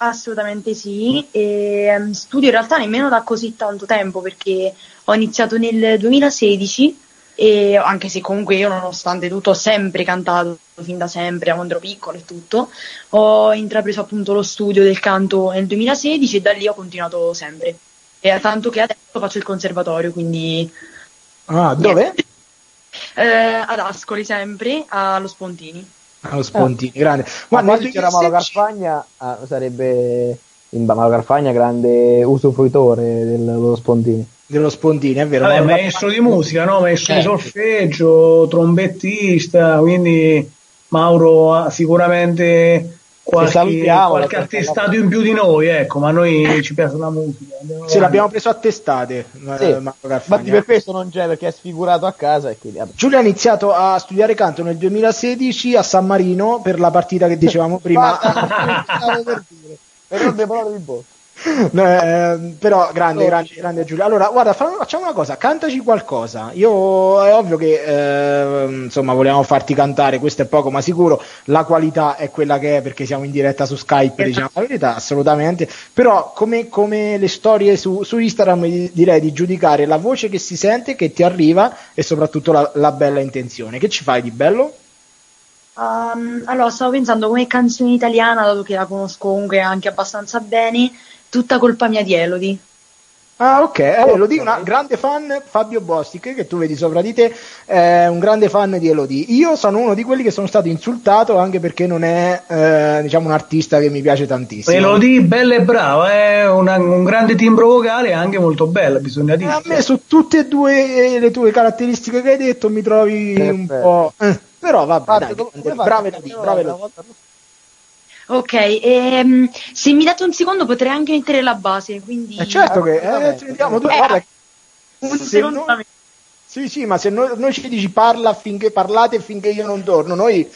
[SPEAKER 6] Assolutamente sì, e ehm, studio in realtà nemmeno da così tanto tempo perché ho iniziato nel 2016 e anche se comunque io nonostante tutto ho sempre cantato fin da sempre, da quando ero piccolo e tutto, ho intrapreso appunto lo studio del canto nel 2016 e da lì ho continuato sempre. E tanto che adesso faccio il conservatorio, quindi
[SPEAKER 1] Ah, dove?
[SPEAKER 6] eh, ad Ascoli sempre, allo Spontini.
[SPEAKER 1] Allo Spontini, grande.
[SPEAKER 2] ma quando c'era Malo
[SPEAKER 1] 2016
[SPEAKER 2] Carfagna ah, sarebbe in Malo Carfagna grande usufruitore dello Spontini
[SPEAKER 1] dello Spontini, è vero.
[SPEAKER 3] Vabbè,
[SPEAKER 1] ma-
[SPEAKER 3] maestro di musica, no? maestro di
[SPEAKER 1] Eh.
[SPEAKER 3] solfeggio, trombettista, quindi Mauro sicuramente qualche,
[SPEAKER 2] salutiamo,
[SPEAKER 3] qualche attestato in più di noi, ecco, ma noi ci piace la musica. andiamo
[SPEAKER 1] Sì,
[SPEAKER 3] avanti.
[SPEAKER 1] l'abbiamo preso a testate.
[SPEAKER 2] Sì.
[SPEAKER 1] eh, Carfagna.
[SPEAKER 2] infatti per questo non c'è perché è sfigurato a casa e quindi.
[SPEAKER 1] Giulia ha iniziato a studiare canto nel 2016 a San Marino per la partita che dicevamo *laughs* prima.
[SPEAKER 2] Per dire. però le parole di bocca
[SPEAKER 1] eh, però grande,
[SPEAKER 2] Oh.
[SPEAKER 1] grande, grande Giulia. Allora, guarda, fa- facciamo una cosa, cantaci qualcosa. Io è ovvio che eh, insomma volevamo farti cantare, questo è poco ma sicuro. La qualità è quella che è perché siamo in diretta su Skype, diciamo la verità, assolutamente. Però, come, come le storie su, su Instagram, di- direi di giudicare la voce che si sente, che ti arriva e soprattutto la, la bella intenzione. Che ci fai di bello?
[SPEAKER 6] Um, allora, stavo pensando come canzone italiana, dato che la conosco comunque anche abbastanza bene, tutta colpa mia di Elodie.
[SPEAKER 1] Ah, ok, eh, lo dico una grande fan Fabio Bostic, che tu vedi sopra di te, è un grande fan di Elodie. Io sono uno di quelli che sono stato insultato anche perché non è, eh, diciamo, un artista che mi piace tantissimo.
[SPEAKER 3] Elodie, bella e brava, è una- un grande timbro vocale e anche molto bella, bisogna
[SPEAKER 1] Eh,
[SPEAKER 3] dire.
[SPEAKER 1] A me su tutte e due eh, le tue caratteristiche che hai detto mi trovi un
[SPEAKER 2] Perfetto.
[SPEAKER 1] po'... eh, però grande-
[SPEAKER 2] fate?
[SPEAKER 1] brave Elodie, brave Elodie.
[SPEAKER 6] Ok, ehm, se mi date un secondo potrei anche mettere la base, quindi...
[SPEAKER 1] Eh, certo che eh, ci vediamo due,
[SPEAKER 6] Eh,
[SPEAKER 1] guarda,
[SPEAKER 6] un
[SPEAKER 1] se
[SPEAKER 6] secondo
[SPEAKER 1] noi- Sì, sì, ma se noi, noi ci dici parla finché parlate finché io non torno, noi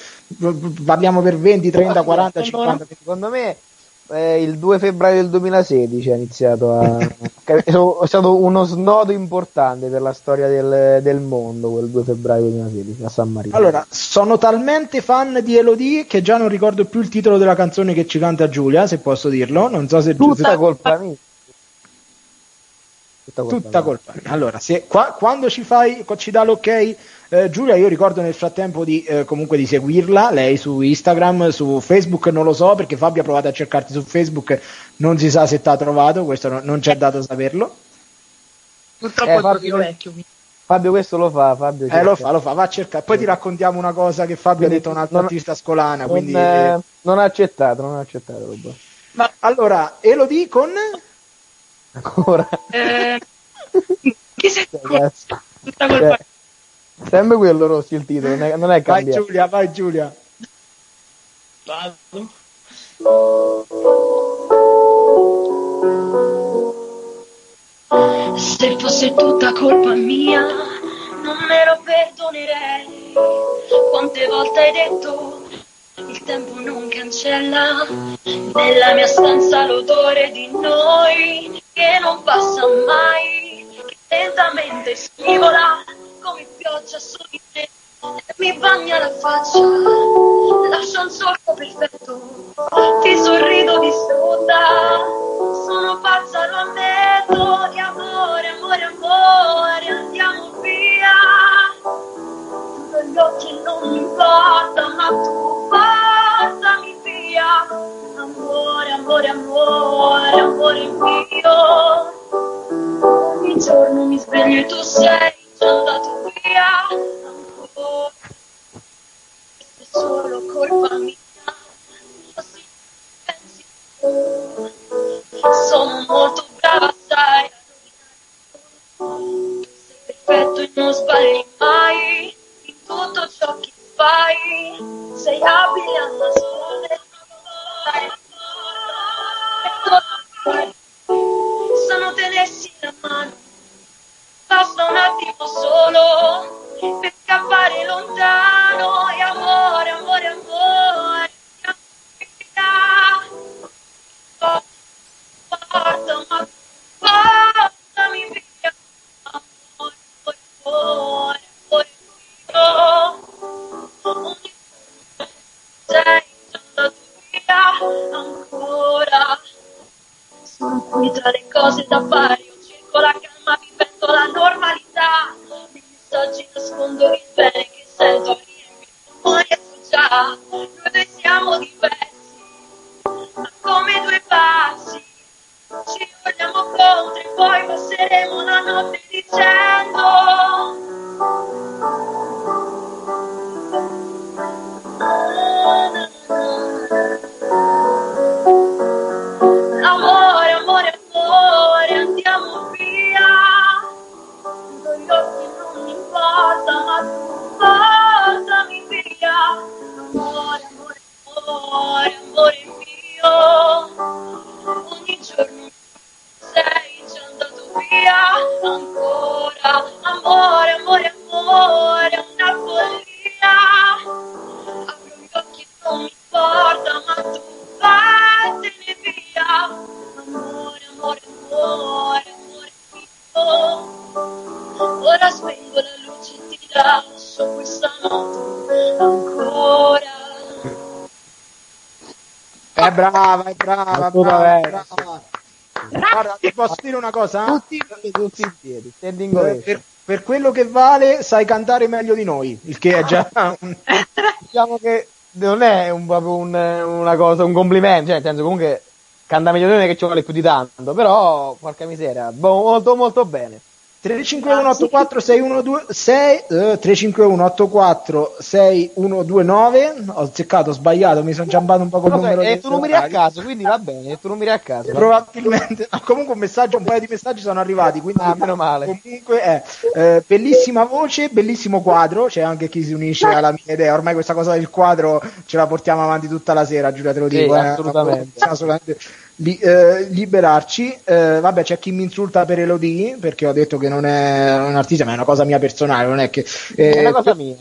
[SPEAKER 1] parliamo per 20, 30, 40,
[SPEAKER 2] secondo,
[SPEAKER 1] 50.
[SPEAKER 2] secondo me eh, il 2 febbraio del 2016 ha iniziato a *laughs* è stato uno snodo importante per la storia del, del mondo quel 2 febbraio 2016 a San Marino
[SPEAKER 1] Allora, sono talmente fan di Elodie che già non ricordo più il titolo della canzone che ci canta Giulia, se posso dirlo. Non so se
[SPEAKER 2] tutta colpa mia tutta colpa
[SPEAKER 1] tutta colpa mia. Allora, se, qua- quando ci fai, ci dà l'ok, eh, Giulia, io ricordo nel frattempo di eh, comunque di seguirla, lei su Instagram, su Facebook non lo so perché Fabio ha provato a cercarti su Facebook, non si sa se ti ha trovato, questo no- non c'è dato saperlo.
[SPEAKER 6] Purtroppo
[SPEAKER 2] Eh, Fabio-
[SPEAKER 6] vecchio.
[SPEAKER 2] Fabio questo lo fa Fabio
[SPEAKER 1] Eh, lo fa, lo fa, va a cercare. Poi ti raccontiamo una cosa che Fabio ha
[SPEAKER 2] Quindi
[SPEAKER 1] detto a un'altra
[SPEAKER 2] non-
[SPEAKER 1] artista scolana.
[SPEAKER 2] non,
[SPEAKER 1] Quindi,
[SPEAKER 2] eh,
[SPEAKER 1] eh,
[SPEAKER 2] non ha accettato non ha accettato roba.
[SPEAKER 1] ma allora, Elodie con
[SPEAKER 2] ancora
[SPEAKER 6] Eh, *laughs* che sei tutta colpa
[SPEAKER 2] Cioè, sempre quello Rossi il titolo non è, non è
[SPEAKER 1] vai
[SPEAKER 2] cambiato
[SPEAKER 1] Giulia, vai Giulia.
[SPEAKER 6] Vado. Se fosse tutta colpa mia, non me lo perdonerei. Quante volte hai detto, il tempo non cancella. Nella mia stanza l'odore di noi, che non passa mai, che lentamente scivola come pioggia me. E mi bagna la faccia, lascia un solco perfetto, ti sorrido distrutta, sono pazza, lo ammetto, di amore, amore, amore, andiamo via. Chiudo gli occhi non mi importa, ma tu portami via. Amore, amore, amore, amore mio. Ogni giorno mi sveglio e tu sei già andato via. Ancora. Questa è solo colpa mia. Così pensi tu. Sono molto brava, sai. Sei perfetto e non sbagli mai. In tutto ciò che fai. Sei abile a nascondere. Se non tenessi la mano basta un attimo solo per scappare lontano. E amore, amore, amore porta, ma portami via. Amore, amore, amore, amore. Sei già andato via ancora. Sono qui tra le cose da fare, e poi passeremo la notte dicendo
[SPEAKER 1] brava, è brava, brava, brava. Guarda, ti posso dire una cosa?
[SPEAKER 2] tutti, tutti in piedi standing ovation.
[SPEAKER 1] per, quello che vale, sai cantare meglio di noi, il che è già un...
[SPEAKER 2] diciamo che non è un, proprio un- una cosa, un complimento, cioè nel senso comunque canta meglio di noi che ci vuole più di tanto, però porca miseria, boh, molto molto bene.
[SPEAKER 1] 35184 612 6 eh, 35184 6129 ho azzeccato, ho sbagliato, mi sono giambato un po'
[SPEAKER 2] lo so,
[SPEAKER 1] numero
[SPEAKER 2] è
[SPEAKER 1] dei
[SPEAKER 2] tu numeri a caso, quindi va bene, tu numeri a caso.
[SPEAKER 1] Probabilmente, no, comunque un messaggio, un paio di messaggi sono arrivati, quindi
[SPEAKER 2] Ah, meno male.
[SPEAKER 1] comunque è eh, bellissima voce, bellissimo quadro, c'è anche chi si unisce alla mia idea, ormai questa cosa del quadro ce la portiamo avanti tutta la sera, Giulia te lo
[SPEAKER 2] Sì,
[SPEAKER 1] dico, eh,
[SPEAKER 2] assolutamente. *laughs*
[SPEAKER 1] li- eh, liberarci. Eh, vabbè, c'è chi mi insulta per Elodie perché ho detto che non è un artista, ma è una cosa mia personale, non è che.
[SPEAKER 2] È
[SPEAKER 1] eh,
[SPEAKER 2] una cosa mia.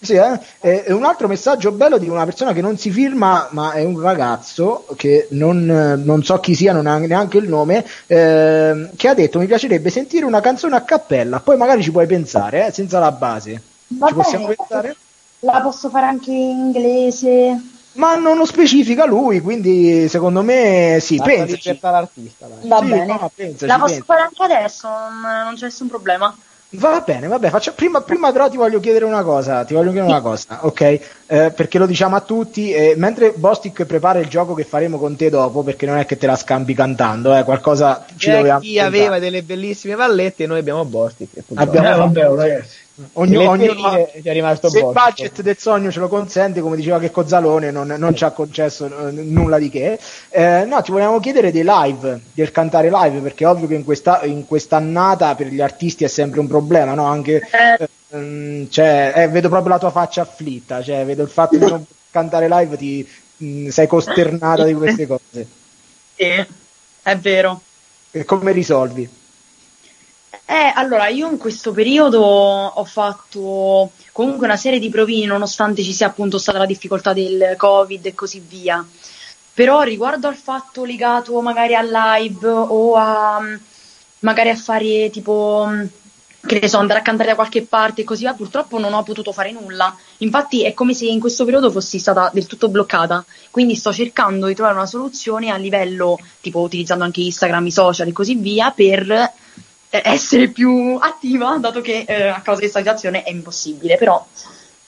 [SPEAKER 1] sì, eh? E- e un altro messaggio bello di una persona che non si firma, ma è un ragazzo che non, non so chi sia, non ha neanche il nome, ehm, che ha detto mi piacerebbe sentire una canzone a cappella, poi magari ci puoi pensare, eh, senza la base.
[SPEAKER 6] Va
[SPEAKER 1] ci possiamo pensare?
[SPEAKER 6] La posso fare anche in inglese?
[SPEAKER 1] Ma non lo specifica lui, quindi secondo me sì, pensaci.
[SPEAKER 2] libertà all'artista, dai.
[SPEAKER 6] Va
[SPEAKER 1] Sì,
[SPEAKER 6] bene.
[SPEAKER 1] no, pensaci,
[SPEAKER 6] La posso
[SPEAKER 1] pensaci.
[SPEAKER 6] fare anche adesso, non, non c'è nessun problema.
[SPEAKER 1] Va bene, vabbè, faccia- prima, prima però ti voglio chiedere una cosa, ti voglio chiedere una cosa, ok? Eh, perché lo diciamo a tutti, eh, mentre Bostic prepara il gioco che faremo con te dopo, perché non è che te la scampi cantando, eh, qualcosa ci
[SPEAKER 2] C'è
[SPEAKER 1] dovevamo
[SPEAKER 2] chi aveva delle bellissime vallette e noi abbiamo Bostic.
[SPEAKER 1] Abbiamo-
[SPEAKER 3] Eh, vabbè, oh, ragazzi.
[SPEAKER 1] Ogni- ognuno-
[SPEAKER 2] ci è rimasto
[SPEAKER 1] se il budget del sogno ce lo consente, come diceva che Cozzalone non, non ci ha concesso eh, nulla di che. Eh, no, ti volevamo chiedere dei live, del cantare live, perché è ovvio che in, questa, in quest'annata per gli artisti è sempre un problema, no? Anche
[SPEAKER 6] Eh,
[SPEAKER 1] ehm, cioè, eh, vedo proprio la tua faccia afflitta, cioè, vedo il fatto di non *laughs* cantare live, ti mh, sei costernata di queste cose.
[SPEAKER 6] sì, è vero.
[SPEAKER 1] E come risolvi?
[SPEAKER 6] Eh, allora, io in questo periodo ho fatto comunque una serie di provini, nonostante ci sia appunto stata la difficoltà del Covid e così via. Però riguardo al fatto legato magari al live o a magari a fare tipo, che ne so, andare a cantare da qualche parte e così via, purtroppo non ho potuto fare nulla. Infatti è come se in questo periodo fossi stata del tutto bloccata. Quindi sto cercando di trovare una soluzione a livello, tipo utilizzando anche Instagram, i social e così via, per essere più attiva, dato che eh, a causa di questa situazione è impossibile, però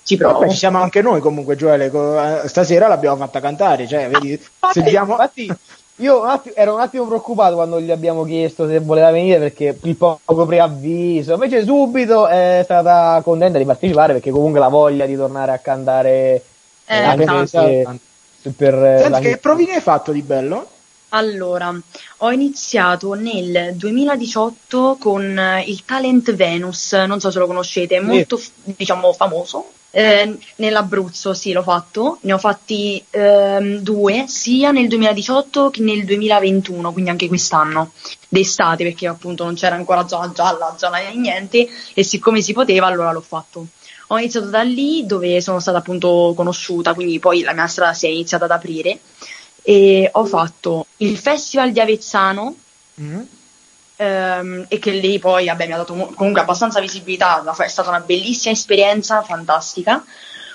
[SPEAKER 6] ci provo.
[SPEAKER 1] Vabbè, ci siamo anche noi comunque, Gioele, co- eh, stasera l'abbiamo fatta cantare, cioè, vedi, se diamo...
[SPEAKER 2] Infatti, io un attimo- ero un attimo preoccupato quando gli abbiamo chiesto se voleva venire perché il poco preavviso. Invece, subito è stata contenta di partecipare perché comunque la voglia di tornare a cantare
[SPEAKER 6] Eh,
[SPEAKER 2] anche
[SPEAKER 6] tanto.
[SPEAKER 2] se- per eh,
[SPEAKER 1] Senti,
[SPEAKER 2] la-
[SPEAKER 1] che provini hai fatto di bello?
[SPEAKER 6] Allora, ho iniziato nel 2018 con eh, il Talent Venus, non so se lo conoscete, è molto, f- diciamo, famoso. Eh, nell'Abruzzo, sì, l'ho fatto. Ne ho fatti ehm, due, sia nel 2018 che nel 2021, quindi anche quest'anno, d'estate, perché appunto non c'era ancora zona gialla, zona niente, e siccome si poteva, allora l'ho fatto. Ho iniziato da lì dove sono stata appunto conosciuta, quindi poi la mia strada si è iniziata ad aprire e ho fatto il Festival di Avezzano
[SPEAKER 1] Mm?
[SPEAKER 6] ehm, e che lì poi vabbè, mi ha dato comunque abbastanza visibilità, è stata una bellissima esperienza, fantastica.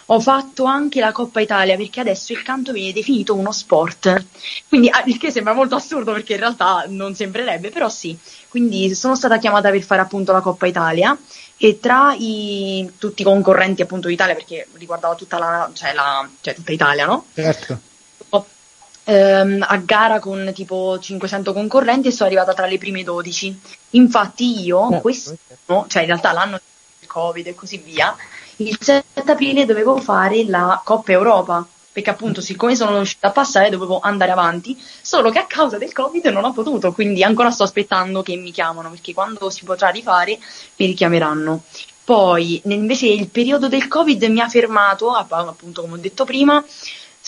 [SPEAKER 6] Ho fatto anche la Coppa Italia perché adesso il canto viene definito uno sport, quindi ah, il che sembra molto assurdo perché in realtà non sembrerebbe, però sì. Quindi sono stata chiamata per fare appunto la Coppa Italia e tra i, tutti i concorrenti appunto d'Italia perché riguardava tutta la, cioè la, cioè tutta Italia, no?
[SPEAKER 1] Certo.
[SPEAKER 6] Ehm, a gara con tipo 500 concorrenti e sono arrivata tra le prime 12. Infatti io
[SPEAKER 2] Eh,
[SPEAKER 6] quest'anno, cioè in realtà l'anno del Covid e così via, il 7 aprile dovevo fare la Coppa Europa. Perché appunto, siccome sono riuscita a passare, dovevo andare avanti, solo che a causa del Covid non ho potuto, quindi ancora sto aspettando che mi chiamano, perché quando si potrà rifare mi richiameranno. Poi, invece, il periodo del Covid mi ha fermato, app- appunto, come ho detto prima,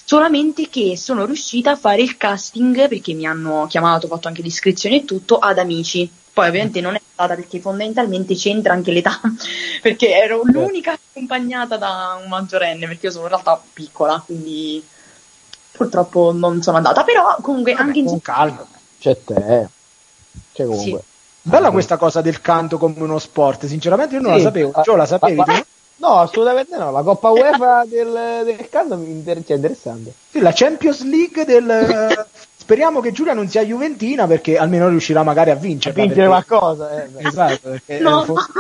[SPEAKER 6] solamente che sono riuscita a fare il casting perché mi hanno chiamato, ho fatto anche l'iscrizione e tutto ad amici. Poi ovviamente non è stata perché fondamentalmente c'entra anche l'età, *laughs* perché ero l'unica accompagnata da un maggiorenne, perché io sono in realtà piccola, quindi purtroppo non sono andata, però comunque anche in
[SPEAKER 1] Con calma.
[SPEAKER 2] C'è te. C'è comunque.
[SPEAKER 1] Bella questa cosa del canto come uno sport, sinceramente io non
[SPEAKER 2] Sì.
[SPEAKER 1] la sapevo. Gio, la sapevi
[SPEAKER 2] Ma-
[SPEAKER 1] tu?
[SPEAKER 2] No, assolutamente no. La Coppa UEFA *laughs* del, del canto mi inter- cioè, è interessante.
[SPEAKER 1] Sì, la Champions League del... *laughs* Speriamo che Giulia non sia Juventina perché almeno riuscirà magari a vincere.
[SPEAKER 2] Vincere qualcosa. Eh.
[SPEAKER 1] Esatto, perché
[SPEAKER 6] No.
[SPEAKER 1] fosse,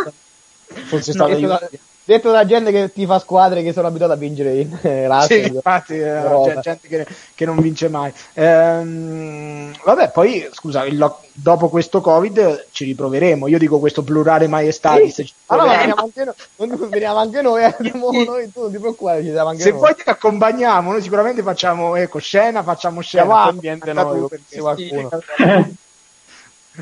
[SPEAKER 1] fosse
[SPEAKER 2] No,
[SPEAKER 1] stata
[SPEAKER 2] da,
[SPEAKER 1] Juventina.
[SPEAKER 2] Detto da gente che ti fa squadre che sono abituate a vincere in eh,
[SPEAKER 1] Sì, infatti, eh, c'è gente che, che non vince mai. Ehm, vabbè, poi scusa, il lo- dopo questo Covid ci riproveremo. Io dico questo plurale maestatis.
[SPEAKER 2] Sì. Ah, no, ma
[SPEAKER 1] riproveremo.
[SPEAKER 2] veniamo anche noi, non- veniamo anche noi, eh, andiamo noi, tu non ti preoccupare, ci siamo anche
[SPEAKER 1] Se
[SPEAKER 2] noi.
[SPEAKER 1] poi ti accompagniamo, noi sicuramente facciamo ecco, scena, facciamo scena.
[SPEAKER 2] Siamo ambiente noi, perché- qualcuno. *laughs*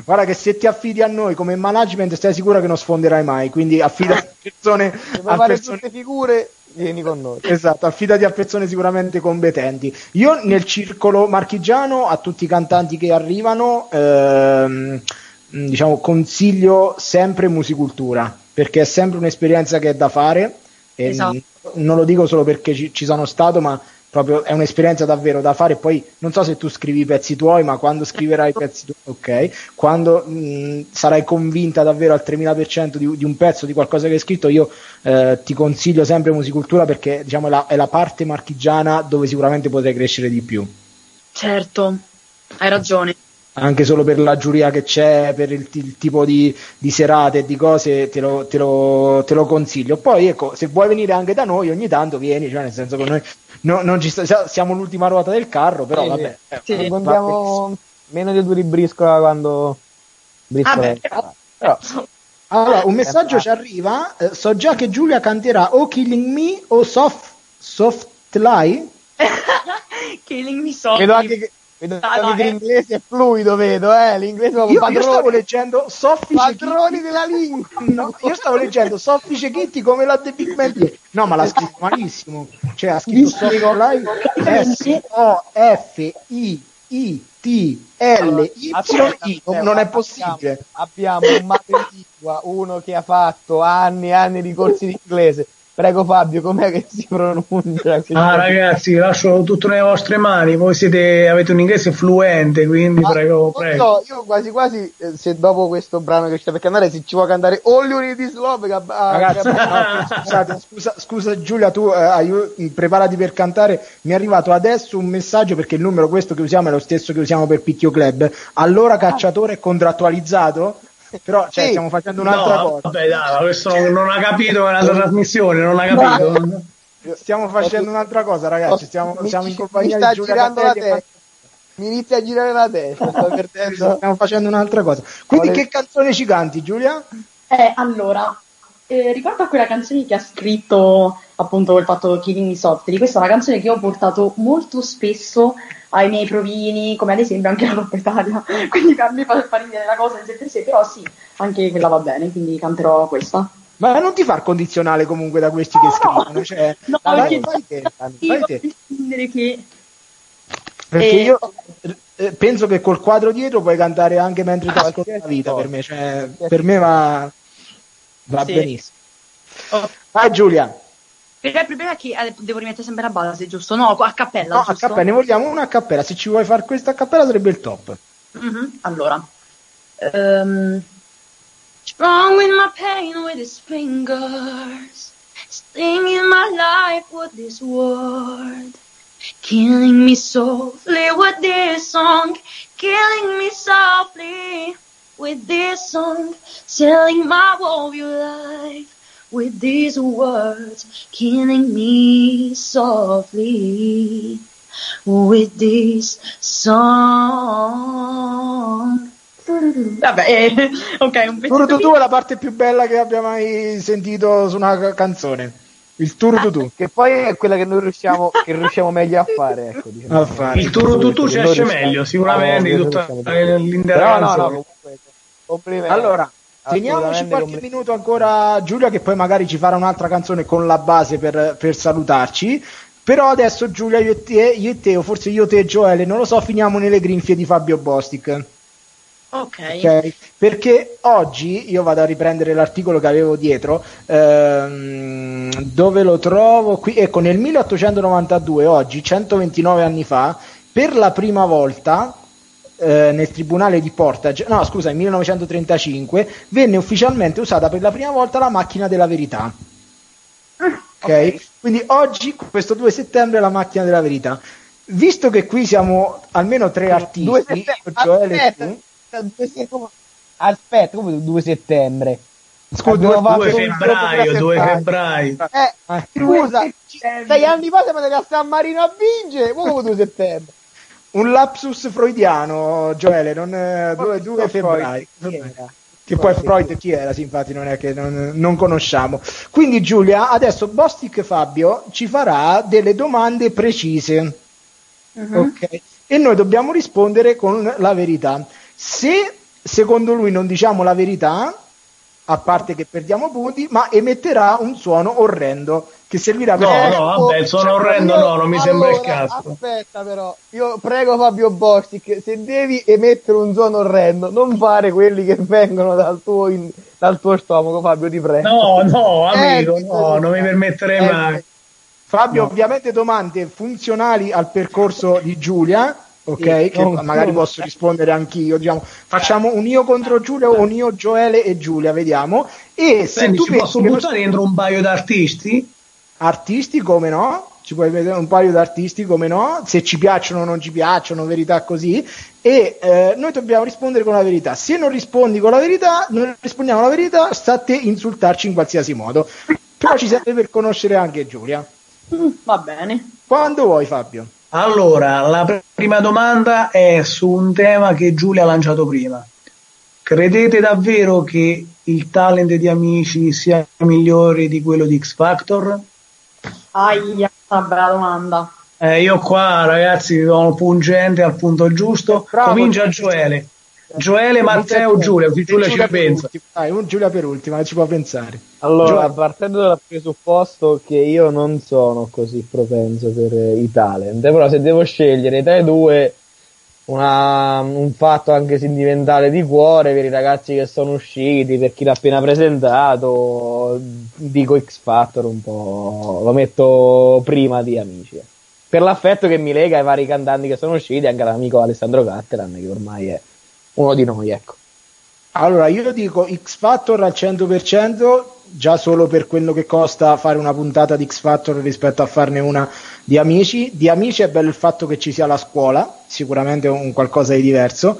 [SPEAKER 1] Guarda che se ti affidi a noi come management stai sicuro che non sfonderai mai, quindi affida a persone,
[SPEAKER 2] Se vuoi fare
[SPEAKER 1] persone-
[SPEAKER 2] tutte figure, vieni con noi.
[SPEAKER 1] Esatto, affidati a persone sicuramente competenti. Io nel circolo marchigiano a tutti i cantanti che arrivano, ehm, diciamo, consiglio sempre musicultura perché è sempre un'esperienza che è da fare. E
[SPEAKER 6] Esatto.
[SPEAKER 1] non lo dico solo perché ci, ci sono stato, ma proprio è un'esperienza davvero da fare. Poi non so se tu scrivi i pezzi tuoi, ma quando scriverai i pezzi tuoi, ok, quando mh, sarai convinta davvero al 3000% di, di un pezzo, di qualcosa che hai scritto, io eh, ti consiglio sempre musicultura perché diciamo, è, la, è la parte marchigiana dove sicuramente potrai crescere di più.
[SPEAKER 6] Certo, hai ragione.
[SPEAKER 1] Anche solo per la giuria che c'è, per il, ti- il tipo di, di serate e di cose, te lo, te lo- te lo consiglio. Poi, ecco, se vuoi venire anche da noi, ogni tanto vieni, cioè nel senso che noi no- non ci sta- siamo l'ultima ruota del carro, però
[SPEAKER 2] Sì,
[SPEAKER 1] vabbè. eh,
[SPEAKER 6] Sì.
[SPEAKER 1] va benissimo.
[SPEAKER 2] Contiamo meno di due di briscola quando briscola
[SPEAKER 6] Vabbè,
[SPEAKER 2] è-
[SPEAKER 6] però-
[SPEAKER 1] Allora, un messaggio ci arriva. eh, so già che Giulia canterà o Killing Me o Soft, soft Lie. *laughs*
[SPEAKER 6] Killing me softly.
[SPEAKER 2] Vedo anche che, vedo
[SPEAKER 6] Ah, no,
[SPEAKER 2] che
[SPEAKER 6] eh.
[SPEAKER 2] l'inglese è fluido, vedo, eh, l'inglese è
[SPEAKER 1] Io, io stavo
[SPEAKER 2] padrone,
[SPEAKER 1] leggendo Soffice
[SPEAKER 2] padroni della lingua.
[SPEAKER 1] No, io stavo leggendo Soffice Kitty come la The Big Man 10. No, ma l'ha scritto malissimo. Cioè, ha scritto Soft Lie S O F I I T L I. Non è possibile.
[SPEAKER 2] Abbiamo un madrelingua, uno che ha fatto anni e anni di corsi di inglese. Prego Fabio, com'è che si pronuncia?
[SPEAKER 3] Ah, ragazzi, lascio tutto nelle vostre mani. Voi siete, avete un inglese fluente, quindi
[SPEAKER 2] Ma
[SPEAKER 3] prego, prego.
[SPEAKER 2] so, io quasi quasi eh, se dopo questo brano che c'è per cantare se ci vuoi cantare All You Need Is Love che ab- *laughs* ah,
[SPEAKER 1] Ragazzi,
[SPEAKER 2] che-
[SPEAKER 1] no, scusate, scusa, scusa Giulia, tu eh, aiu- preparati per cantare. Mi è arrivato adesso un messaggio perché il numero questo che usiamo è lo stesso che usiamo per Picchio Club. Allora cacciatore è contrattualizzato? Però cioè,
[SPEAKER 2] Sì.
[SPEAKER 1] stiamo facendo un'altra
[SPEAKER 3] no,
[SPEAKER 1] cosa.
[SPEAKER 3] vabbè, dai, questo non, ha capito nella trasmissione, non ha capito.
[SPEAKER 1] Stiamo facendo un'altra cosa, ragazzi. Stiamo,
[SPEAKER 2] mi,
[SPEAKER 1] siamo in
[SPEAKER 2] mi
[SPEAKER 1] compagnia
[SPEAKER 2] sta
[SPEAKER 1] di Giulia
[SPEAKER 2] girando la testa mi inizia a girare la testa sto perdendo
[SPEAKER 1] Stiamo facendo un'altra cosa. Quindi,
[SPEAKER 2] Vole-
[SPEAKER 1] che canzone ci canti, Giulia?
[SPEAKER 6] Eh, allora, eh, riguardo a quella canzone che ha scritto appunto il fatto Killing Me Softly, questa è una canzone che ho portato molto spesso ai miei provini, come ad esempio anche la Coppa Italia, *laughs* quindi mi fa, fa ridere la cosa per sé, però sì, anche quella va bene, quindi canterò questa.
[SPEAKER 1] Ma non ti far condizionale comunque da questi che scrivono. Cioè,
[SPEAKER 6] No,
[SPEAKER 1] dai,
[SPEAKER 6] perché-
[SPEAKER 1] fai te, fai te.
[SPEAKER 6] che
[SPEAKER 1] Perché
[SPEAKER 6] Eh,
[SPEAKER 1] io eh, penso che col quadro dietro puoi cantare anche mentre ti
[SPEAKER 2] Ah,
[SPEAKER 1] ascolti la vita per me, cioè, per me va, va
[SPEAKER 6] Sì.
[SPEAKER 1] benissimo.
[SPEAKER 6] oh,
[SPEAKER 1] Vai Giulia,
[SPEAKER 6] perché il problema è che eh, devo rimettere sempre la base, giusto? No, a cappella,
[SPEAKER 1] no, a cappella, ne vogliamo una a cappella, se ci vuoi fare questa a cappella sarebbe il top.
[SPEAKER 6] Mhm, Allora, ehm, strong with my pain with his fingers, stinging my life with this word, killing me softly with this song, killing me softly with this song, selling my whole life with these words, killing me softly with this song. Vabbè, eh, *laughs* ok, un pezzetto
[SPEAKER 1] Tutù è la parte più bella che abbia mai sentito su una ca- canzone. Il Turu Tutù.
[SPEAKER 2] che poi è quella che noi riusciamo che riusciamo meglio a fare ecco, diciamo.
[SPEAKER 1] A fare.
[SPEAKER 3] Il turututu ci esce meglio, sicuramente, di
[SPEAKER 2] noi
[SPEAKER 3] tutta
[SPEAKER 2] però no no comunque complimenti
[SPEAKER 1] Allora, teniamoci qualche minuto ancora Giulia che poi magari ci farà un'altra canzone con la base per, per salutarci. Però adesso Giulia, io e, te, io e te, o forse io te e Joele, non lo so, finiamo nelle grinfie di Fabio Bostic.
[SPEAKER 6] Ok.
[SPEAKER 1] Ok? Perché oggi io vado a riprendere l'articolo che avevo dietro, ehm, dove lo trovo qui, ecco, nel 1892, oggi, 129 anni fa, per la prima volta eh, nel tribunale di Portage, no scusa, nel 1935, venne ufficialmente usata per la prima volta la macchina della verità. Ok?
[SPEAKER 6] ok.
[SPEAKER 1] Quindi oggi, questo 2 settembre, è la macchina della verità. Visto che qui siamo almeno tre artisti,
[SPEAKER 2] Due settembre-
[SPEAKER 1] Joele e
[SPEAKER 2] aspetta,
[SPEAKER 1] tu,
[SPEAKER 2] due settembre- aspetta come 2 settembre
[SPEAKER 1] Scusa,
[SPEAKER 2] Abbiamo
[SPEAKER 1] due-
[SPEAKER 2] fatto
[SPEAKER 3] 2
[SPEAKER 2] un
[SPEAKER 3] febbraio,
[SPEAKER 2] gioco
[SPEAKER 3] 2
[SPEAKER 2] per
[SPEAKER 3] febbraio.
[SPEAKER 2] eh,
[SPEAKER 1] Eh,
[SPEAKER 2] scusa sei anni fa siamo andati a San Marino a vincere come 2 settembre
[SPEAKER 1] un lapsus freudiano, Gioele, non, eh, 2,
[SPEAKER 2] Freud,
[SPEAKER 1] febbraio.
[SPEAKER 2] era?
[SPEAKER 1] Che poi Freud chi era? Sì, infatti non è che non, non conosciamo. Quindi Giulia, adesso Bostic Fabio ci farà delle domande precise.
[SPEAKER 6] Mhm.
[SPEAKER 1] Ok? E noi dobbiamo rispondere con la verità. Se secondo lui non diciamo la verità, a parte che perdiamo punti, ma emetterà un suono orrendo. Che servirà
[SPEAKER 3] No,
[SPEAKER 1] per...
[SPEAKER 3] no, vabbè, il suono orrendo no, non mi sembra il caso.
[SPEAKER 2] Aspetta però, io prego Fabio Bostic, se devi emettere un suono orrendo, non fare quelli che vengono dal tuo, in- dal tuo stomaco, Fabio, ti prego.
[SPEAKER 3] No, no, *laughs* amico,
[SPEAKER 2] Eh,
[SPEAKER 3] no, non mi permetterei
[SPEAKER 2] eh,
[SPEAKER 3] mai.
[SPEAKER 1] Fabio,
[SPEAKER 3] No.
[SPEAKER 1] ovviamente domande funzionali al percorso di Giulia, ok?
[SPEAKER 2] Sì,
[SPEAKER 1] che magari posso rispondere anch'io. Diciamo, facciamo un io contro Giulia o un io Gioele e Giulia, vediamo. E se
[SPEAKER 3] Senti,
[SPEAKER 1] tu pensi
[SPEAKER 3] posso
[SPEAKER 1] che
[SPEAKER 3] buttare dentro un paio d'artisti?
[SPEAKER 1] Artisti, come no? Ci puoi vedere un paio di artisti, come no? Se ci piacciono o non ci piacciono, verità così. E eh, noi dobbiamo rispondere con la verità. Se non rispondi con la verità, non rispondiamo la verità, sta a te insultarci in qualsiasi modo. Però ci serve per conoscere anche Giulia.
[SPEAKER 6] Mm, Va bene.
[SPEAKER 1] Quando vuoi, Fabio.
[SPEAKER 3] Allora, la pr- prima domanda è su un tema che Giulia ha lanciato prima. Credete davvero che il talent di amici sia migliore di quello di X Factor?
[SPEAKER 6] Aia, una bella domanda.
[SPEAKER 3] Eh, io qua, ragazzi, sono pungente al punto giusto.
[SPEAKER 1] Bravo,
[SPEAKER 3] Comincia
[SPEAKER 1] Giulia.
[SPEAKER 3] Gioele. Gioele, Matteo, Giulia, Giulia ci pensa.
[SPEAKER 1] Dai, un Giulia per ultima, ci può pensare.
[SPEAKER 2] Allora,
[SPEAKER 1] Gioele.
[SPEAKER 2] partendo dal presupposto che io non sono così propenso per eh, i talent, però se devo scegliere tra i due una- un fatto anche sentimentale di cuore per i ragazzi che sono usciti, per chi l'ha appena presentato, dico X Factor un po', lo metto prima di Amici. eh. Per l'affetto che mi lega ai vari cantanti che sono usciti, anche all'amico Alessandro Cattelan, che ormai è uno di noi, ecco.
[SPEAKER 1] Allora, io dico X Factor al 100%, già solo per quello che costa fare una puntata di X Factor rispetto a farne una di Amici. Di Amici è bello il fatto che ci sia la scuola, sicuramente un qualcosa di diverso,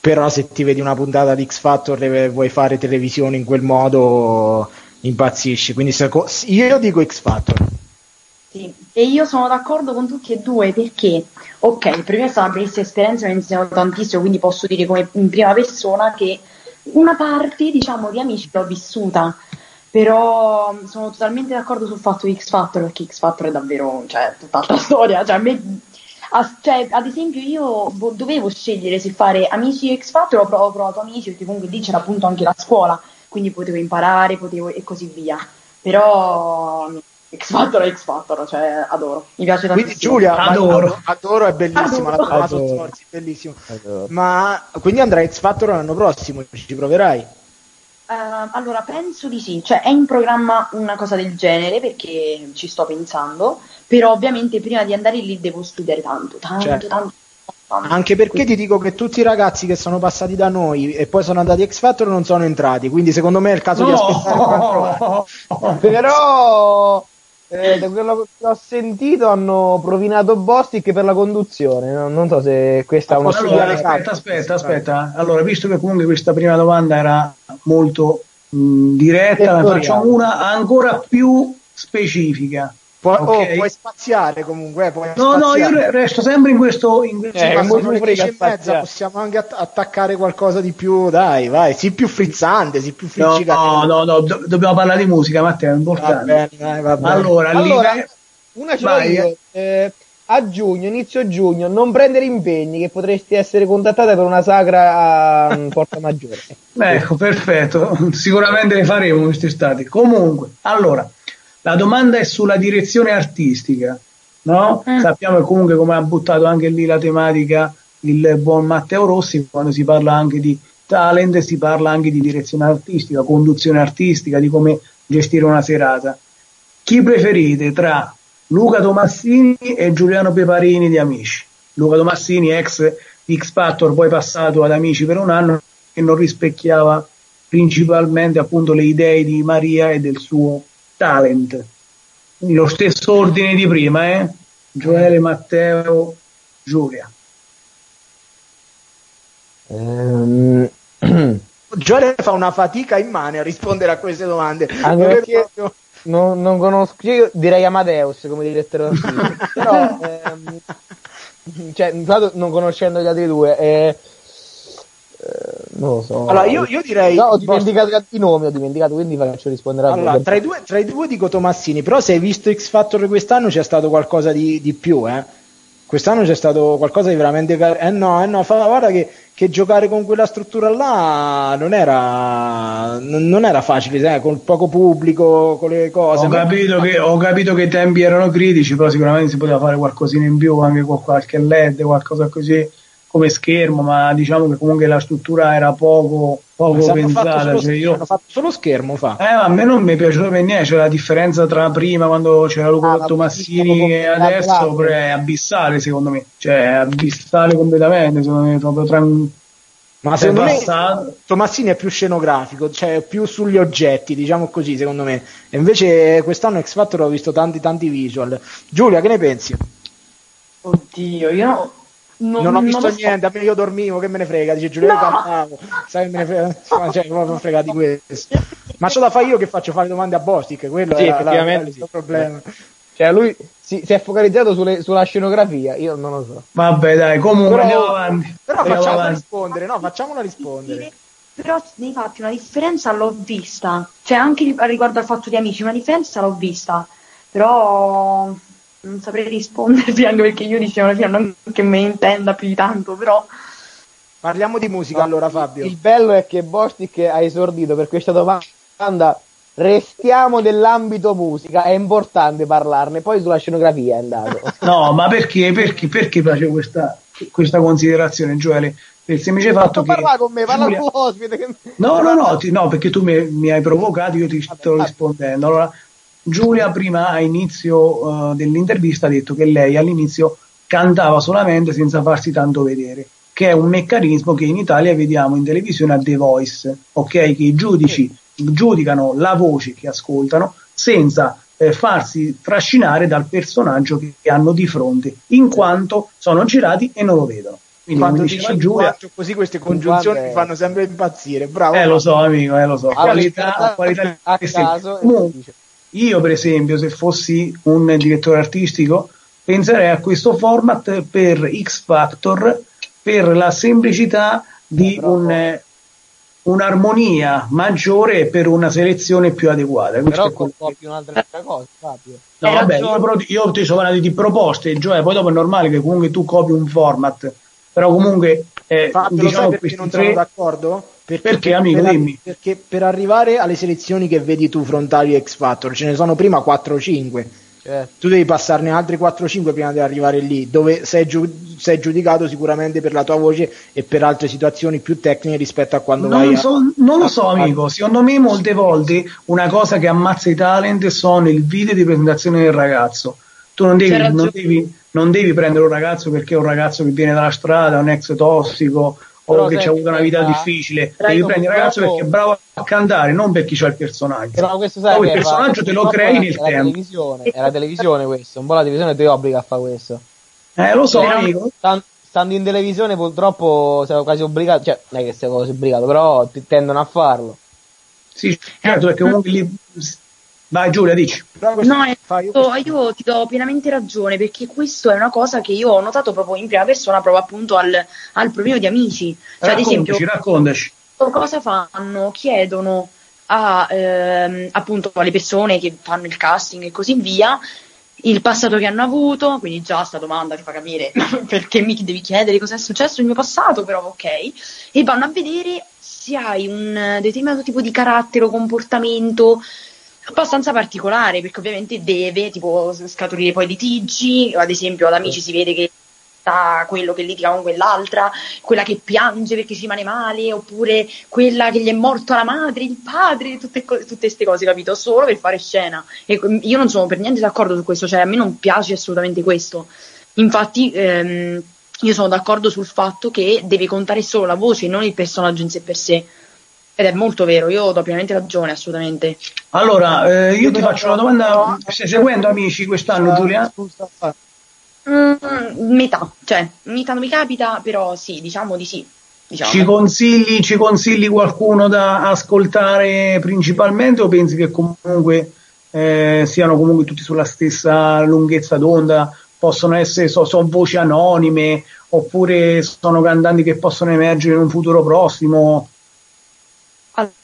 [SPEAKER 1] però se ti vedi una puntata di X Factor e vuoi fare televisione in quel modo impazzisci. Quindi seco- io dico X Factor.
[SPEAKER 6] Sì, e io sono d'accordo con tutti e due perché, ok, per me è stata una bellissima esperienza, mi ha insegnato tantissimo, quindi posso dire come in prima persona che una parte, diciamo, di amici l'ho vissuta, però mm, sono totalmente d'accordo sul fatto di X Factor perché X Factor è davvero, cioè, tutt'altra *laughs* storia, cioè, a me- a- cioè, ad esempio io vo- dovevo scegliere se fare amici e X Factor ho provato, ho provato amici perché comunque lì c'era appunto anche la scuola, quindi potevo imparare, potevo e così via, però X Factor è X Factor, cioè adoro, mi piace
[SPEAKER 1] Quindi
[SPEAKER 6] tantissimo.
[SPEAKER 1] Giulia,
[SPEAKER 3] Adoro.
[SPEAKER 1] adoro è bellissima, la
[SPEAKER 6] Adoro.
[SPEAKER 2] Adoro.
[SPEAKER 1] Zorzi, bellissimo. Ma quindi andrai X Factor l'anno prossimo, ci proverai?
[SPEAKER 6] Eh, allora, penso di sì, cioè è in programma una cosa del genere perché ci sto pensando, però ovviamente prima di andare lì devo studiare tanto, tanto,
[SPEAKER 1] Certo.
[SPEAKER 6] tanto, tanto.
[SPEAKER 1] Anche perché ti dico che tutti i ragazzi che sono passati da noi e poi sono andati X Factor non sono entrati, quindi secondo me è il caso di aspettare anno. *laughs*
[SPEAKER 2] Però eh, da quello che ho sentito hanno provinato Bostic per la conduzione. no? Non so se questa è una
[SPEAKER 3] Allora, aspetta,
[SPEAKER 1] carte?
[SPEAKER 3] aspetta, aspetta. Allora, visto che comunque questa prima domanda era molto mh, diretta, ne facciamo una ancora più specifica.
[SPEAKER 1] Pu-
[SPEAKER 3] Ok.
[SPEAKER 1] oh, puoi spaziare comunque, eh, puoi
[SPEAKER 3] No, no, io
[SPEAKER 1] spaziare.
[SPEAKER 3] re- resto sempre in questo. In questo
[SPEAKER 2] Eh,
[SPEAKER 1] Ma
[SPEAKER 2] molto
[SPEAKER 1] sono le
[SPEAKER 2] frega
[SPEAKER 1] 10 e mezza,
[SPEAKER 2] spaziare.
[SPEAKER 1] possiamo anche att- attaccare qualcosa di più, dai, vai, sii più frizzante, sii più
[SPEAKER 3] no,
[SPEAKER 1] friccicante.
[SPEAKER 3] no, no, do- dobbiamo parlare di musica, Matteo, è
[SPEAKER 1] Va
[SPEAKER 3] importante.
[SPEAKER 1] bene, dai, va bene.
[SPEAKER 3] Allora,
[SPEAKER 2] Allora,
[SPEAKER 3] live-
[SPEAKER 2] una ce
[SPEAKER 3] Vai.
[SPEAKER 2] Eh, a giugno, inizio giugno, non prendere impegni che potresti essere contattata per una sagra a mm, *laughs* Porta Maggiore.
[SPEAKER 3] Ecco, perfetto, sicuramente le faremo quest'estate. Comunque, allora, la domanda è sulla direzione artistica, no?
[SPEAKER 6] Mm.
[SPEAKER 3] Sappiamo comunque come ha buttato anche lì la tematica il buon Matteo Rossi, quando si parla anche di talent, si parla anche di direzione artistica, conduzione artistica, di come gestire una serata. Chi preferite tra Luca Tomassini e Giuliano Peparini di Amici? Luca Tomassini, ex X Factor, poi passato ad Amici per un anno, che non rispecchiava principalmente appunto le idee di Maria e del suo talent. Quindi lo stesso ordine di prima, eh? Gioele, Matteo, Giulia.
[SPEAKER 2] Ehm, *clears throat*
[SPEAKER 1] Giore fa una fatica immane a rispondere a queste domande.
[SPEAKER 2] Perché-
[SPEAKER 1] proprio-
[SPEAKER 2] non, non conosco, io direi Amadeus come direttore *laughs* però ehm, cioè, non conoscendo gli altri due, eh, non lo so.
[SPEAKER 1] Allora, io, io direi.
[SPEAKER 2] No, ho dimenticato gli altri nomi, ho dimenticato, quindi faccio rispondere a
[SPEAKER 1] Allora,
[SPEAKER 2] voi.
[SPEAKER 1] tra i, due, tra i due dico Tomassini, però se hai visto X Factor quest'anno c'è stato qualcosa di, di più, eh? Quest'anno c'è stato qualcosa di veramente car- Eh no, eh no, fa, guarda che, che giocare con quella struttura là non era, non, non era facile, sai, con poco pubblico, con le cose.
[SPEAKER 3] Ho
[SPEAKER 1] Ma-
[SPEAKER 3] capito, che, ho capito che i tempi erano critici, però sicuramente si poteva fare qualcosina in più, anche con qualche LED, qualcosa così come schermo, ma diciamo che comunque la struttura era poco, poco
[SPEAKER 1] fatto,
[SPEAKER 3] pensata.
[SPEAKER 1] solo,
[SPEAKER 3] cioè io-
[SPEAKER 1] hanno fatto solo schermo fa.
[SPEAKER 3] Eh, a me non mi è piaciuto per niente, c'è la differenza tra prima quando c'era Luca
[SPEAKER 2] Ah, ma
[SPEAKER 3] Tomassini
[SPEAKER 2] bellissimo
[SPEAKER 3] e adesso è abissale secondo me, cioè è abissale completamente, secondo me, proprio tra un
[SPEAKER 1] Ma secondo me. Tomassini è più scenografico, cioè più sugli oggetti, diciamo così, secondo me. E invece quest'anno X Factor ho visto tanti tanti visual. Giulia, che ne pensi?
[SPEAKER 6] Oddio, io no- non,
[SPEAKER 1] Non ho visto
[SPEAKER 6] lo so.
[SPEAKER 1] niente, a me io dormivo, che me ne frega, dice Giulia, io
[SPEAKER 6] No!
[SPEAKER 1] cantavo, sai che me ne frega, *laughs* cioè, proprio frega di questo. Ma c'ho da fare io che faccio fare domande a Bostic, quello
[SPEAKER 2] Sì,
[SPEAKER 1] la-
[SPEAKER 2] effettivamente
[SPEAKER 1] il
[SPEAKER 2] sì.
[SPEAKER 1] problema.
[SPEAKER 2] Cioè, lui si, si è focalizzato sulle- sulla scenografia, io non lo so.
[SPEAKER 3] Vabbè dai, comunque
[SPEAKER 1] Però-
[SPEAKER 3] andiamo avanti.
[SPEAKER 1] Però
[SPEAKER 3] Andiamo
[SPEAKER 1] facciamola
[SPEAKER 3] avanti.
[SPEAKER 1] rispondere, no, facciamola rispondere.
[SPEAKER 6] Però nei fatti una differenza l'ho vista, cioè anche ri- riguardo al fatto di amici, una differenza l'ho vista, però non saprei rispondervi *laughs* anche perché io dicevo alla fine non che me intenda più di tanto, però
[SPEAKER 1] Parliamo di musica allora Fabio.
[SPEAKER 2] Il bello è che Bostic ha esordito per questa domanda. Restiamo nell'ambito musica, è importante parlarne. Poi sulla scenografia è andato. *laughs*
[SPEAKER 3] No, ma perché, perché, perché facevo questa, questa considerazione, Gioele? Per il semplice fatto che...
[SPEAKER 2] parla con me, parla
[SPEAKER 3] Giulia-
[SPEAKER 2] con l'ospite. che-
[SPEAKER 3] No, no, no, *laughs* ti- no, perché tu mi, mi hai provocato, io ti sto rispondendo. Allora, Giulia prima a inizio eh, dell'intervista ha detto che lei all'inizio cantava solamente senza farsi tanto vedere, che è un meccanismo che in Italia vediamo in televisione a The Voice, ok? Che i giudici giudicano la voce che ascoltano senza eh, farsi trascinare dal personaggio che, che hanno di fronte, in quanto sono girati e non lo vedono. Quindi,
[SPEAKER 1] Quando dici
[SPEAKER 3] diceva Giulia,
[SPEAKER 1] linguaggio, così queste congiunzioni mi fanno sempre impazzire. Bravo.
[SPEAKER 3] eh lo so amico, eh lo so.
[SPEAKER 2] Ah,
[SPEAKER 3] Qualità, qualità
[SPEAKER 2] a caso,
[SPEAKER 3] Comunque. Io per esempio se fossi un direttore artistico penserei a questo format per X Factor per la semplicità di un, eh, un'armonia maggiore e per una selezione più adeguata. Questo
[SPEAKER 2] Però copi un'altra cosa, Fabio.
[SPEAKER 3] No,
[SPEAKER 6] Hai
[SPEAKER 3] vabbè, io, io ti sto parlando di proposte, cioè poi dopo è normale che comunque tu copi un format, però comunque eh,
[SPEAKER 1] Fabio, lo
[SPEAKER 3] diciamo
[SPEAKER 1] sai perché non sono
[SPEAKER 3] tre
[SPEAKER 1] d'accordo?
[SPEAKER 3] Perché, amico,
[SPEAKER 1] per,
[SPEAKER 3] dimmi.
[SPEAKER 1] perché per arrivare alle selezioni che vedi tu frontali X Factor ce ne sono prima 4 o 5
[SPEAKER 2] Certo.
[SPEAKER 1] tu devi passarne altri 4 o 5 prima di arrivare lì dove sei, giu- sei giudicato sicuramente per la tua voce e per altre situazioni più tecniche rispetto a quando vai
[SPEAKER 3] Non,
[SPEAKER 1] a...
[SPEAKER 3] so- non lo so, amico. Secondo me, molte volte una cosa che ammazza i talent sono il video di presentazione del ragazzo. Tu non devi, non devi, non devi prendere un ragazzo perché è un ragazzo che viene dalla strada, un ex tossico o che ha avuto una vita difficile. Devi prendere un ragazzo perché è bravo a cantare, non per chi c'ha il personaggio.
[SPEAKER 2] Però questo sai
[SPEAKER 3] il personaggio te lo crei nel tempo.
[SPEAKER 2] è la televisione questo, un po' la televisione ti obbliga a fare questo.
[SPEAKER 3] Eh, lo so, amico.
[SPEAKER 2] Stan- Stando in televisione purtroppo sei quasi obbligato, cioè non è che sei quasi obbligato, però tendono a farlo.
[SPEAKER 3] Sì, certo, perché comunque lì. Vai, Giulia, dici.
[SPEAKER 6] No,
[SPEAKER 1] io
[SPEAKER 6] io, ti do pienamente ragione perché questo è una cosa che io ho notato proprio in prima persona, proprio appunto al, al provino di amici. Cioè, ad esempio,
[SPEAKER 3] Raccontaci,
[SPEAKER 6] cosa fanno? Chiedono a, ehm, appunto alle persone che fanno il casting e così via il passato che hanno avuto, quindi già sta domanda ti fa capire *laughs* perché mi devi chiedere cosa è successo nel mio passato, però ok, e vanno a vedere se hai un determinato tipo di carattere o comportamento abbastanza particolare, perché ovviamente deve tipo scaturire poi litigi, ad esempio ad amici si vede che sta quello che litiga con quell'altra, quella che piange perché ci rimane male, oppure quella che gli è morto la madre, il padre, tutte queste cose, capito? Solo per fare scena. E io non sono per niente d'accordo su questo, cioè a me non piace assolutamente questo. Infatti, ehm, io sono d'accordo sul fatto che deve contare solo la voce, non il personaggio in sé per sé. Ed è molto vero, io do pienamente ragione, assolutamente.
[SPEAKER 3] Allora, eh, io ti faccio una domanda. Stai seguendo, amici, quest'anno, Giulia?
[SPEAKER 6] Mm, metà, cioè, ogni tanto mi capita, però sì, diciamo di sì. Diciamo.
[SPEAKER 3] Ci consigli, ci consigli qualcuno da ascoltare principalmente o pensi che comunque eh, siano comunque tutti sulla stessa lunghezza d'onda? Possono essere, so, so voci anonime oppure sono cantanti che possono emergere in un futuro prossimo?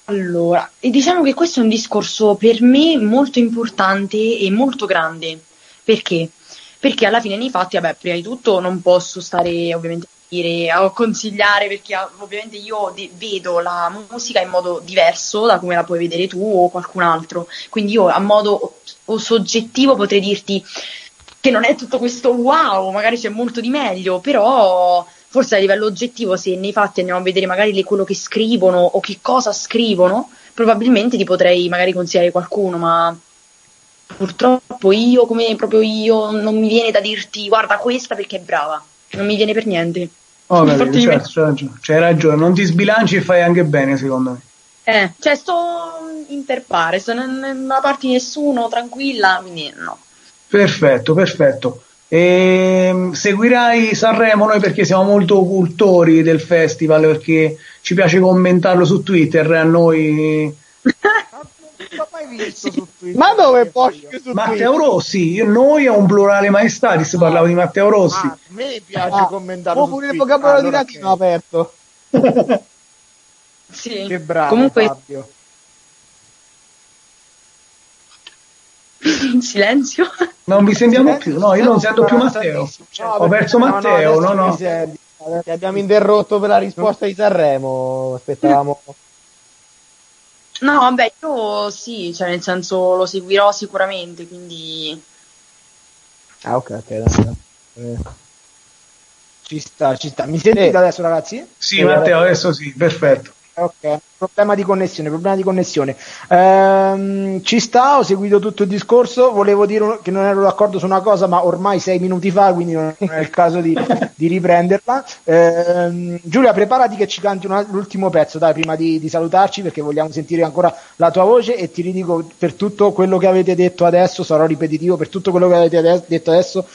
[SPEAKER 6] Allora, diciamo che questo è un discorso per me molto importante e molto grande. Perché? perché alla fine nei fatti, vabbè, prima di tutto non posso stare ovviamente a dire a consigliare perché ah, ovviamente io de- vedo la musica in modo diverso da come la puoi vedere tu o qualcun altro. Quindi io a modo o soggettivo potrei dirti che non è tutto questo wow, magari c'è molto di meglio, però forse a livello oggettivo se nei fatti andiamo a vedere magari le- quello che scrivono o che cosa scrivono, probabilmente ti potrei magari consigliare qualcuno, ma purtroppo io come proprio io non mi viene da dirti guarda questa perché è brava, non mi viene per niente.
[SPEAKER 3] Oh, certo, c'hai ragione, c'hai ragione, non ti sbilanci e fai anche bene secondo me.
[SPEAKER 6] Eh, cioè sto inter pares, non, non da parte di nessuno, tranquilla, quindi no.
[SPEAKER 3] Perfetto, perfetto. Ehm, seguirai Sanremo noi perché siamo molto cultori del festival, perché ci piace commentarlo su Twitter, a noi
[SPEAKER 1] Non l'ho mai visto su Twitter.
[SPEAKER 2] Ma dove Bosch su
[SPEAKER 3] Matteo Rossi, io- noi è un plurale maestatis, parlavo di Matteo Rossi.
[SPEAKER 1] Ah, a me piace
[SPEAKER 2] Ah,
[SPEAKER 1] commentarlo
[SPEAKER 2] pure il vocabolario di
[SPEAKER 1] Allora,
[SPEAKER 2] latino
[SPEAKER 1] ok.
[SPEAKER 2] aperto. *laughs*
[SPEAKER 6] Sì.
[SPEAKER 1] Che bravo
[SPEAKER 6] Comunque,
[SPEAKER 1] Fabio.
[SPEAKER 6] In silenzio.
[SPEAKER 3] Non vi sentiamo più, no, io non sento più Matteo. Ho perso Matteo, no, no.
[SPEAKER 2] Ti abbiamo interrotto per la risposta di Sanremo. Aspettavamo.
[SPEAKER 6] No, vabbè, io sì, cioè nel senso lo seguirò sicuramente, quindi
[SPEAKER 2] Ah, ok, ok. dai. Eh.
[SPEAKER 1] Ci sta, ci sta. Mi sentite
[SPEAKER 2] Eh.
[SPEAKER 1] adesso ragazzi?
[SPEAKER 3] Sì, Matteo, adesso sì, perfetto.
[SPEAKER 1] Ok, problema di connessione, problema di connessione. Ehm, ci sta, ho seguito tutto il discorso, volevo dire un- che non ero d'accordo su una cosa, ma ormai sei minuti fa, quindi non è il caso di, *laughs* di riprenderla. Ehm, Giulia, preparati che ci canti una- l'ultimo pezzo, dai, prima di, di salutarci, perché vogliamo sentire ancora la tua voce e ti ridico per tutto quello che avete detto adesso, sarò ripetitivo, per tutto quello che avete detto adesso,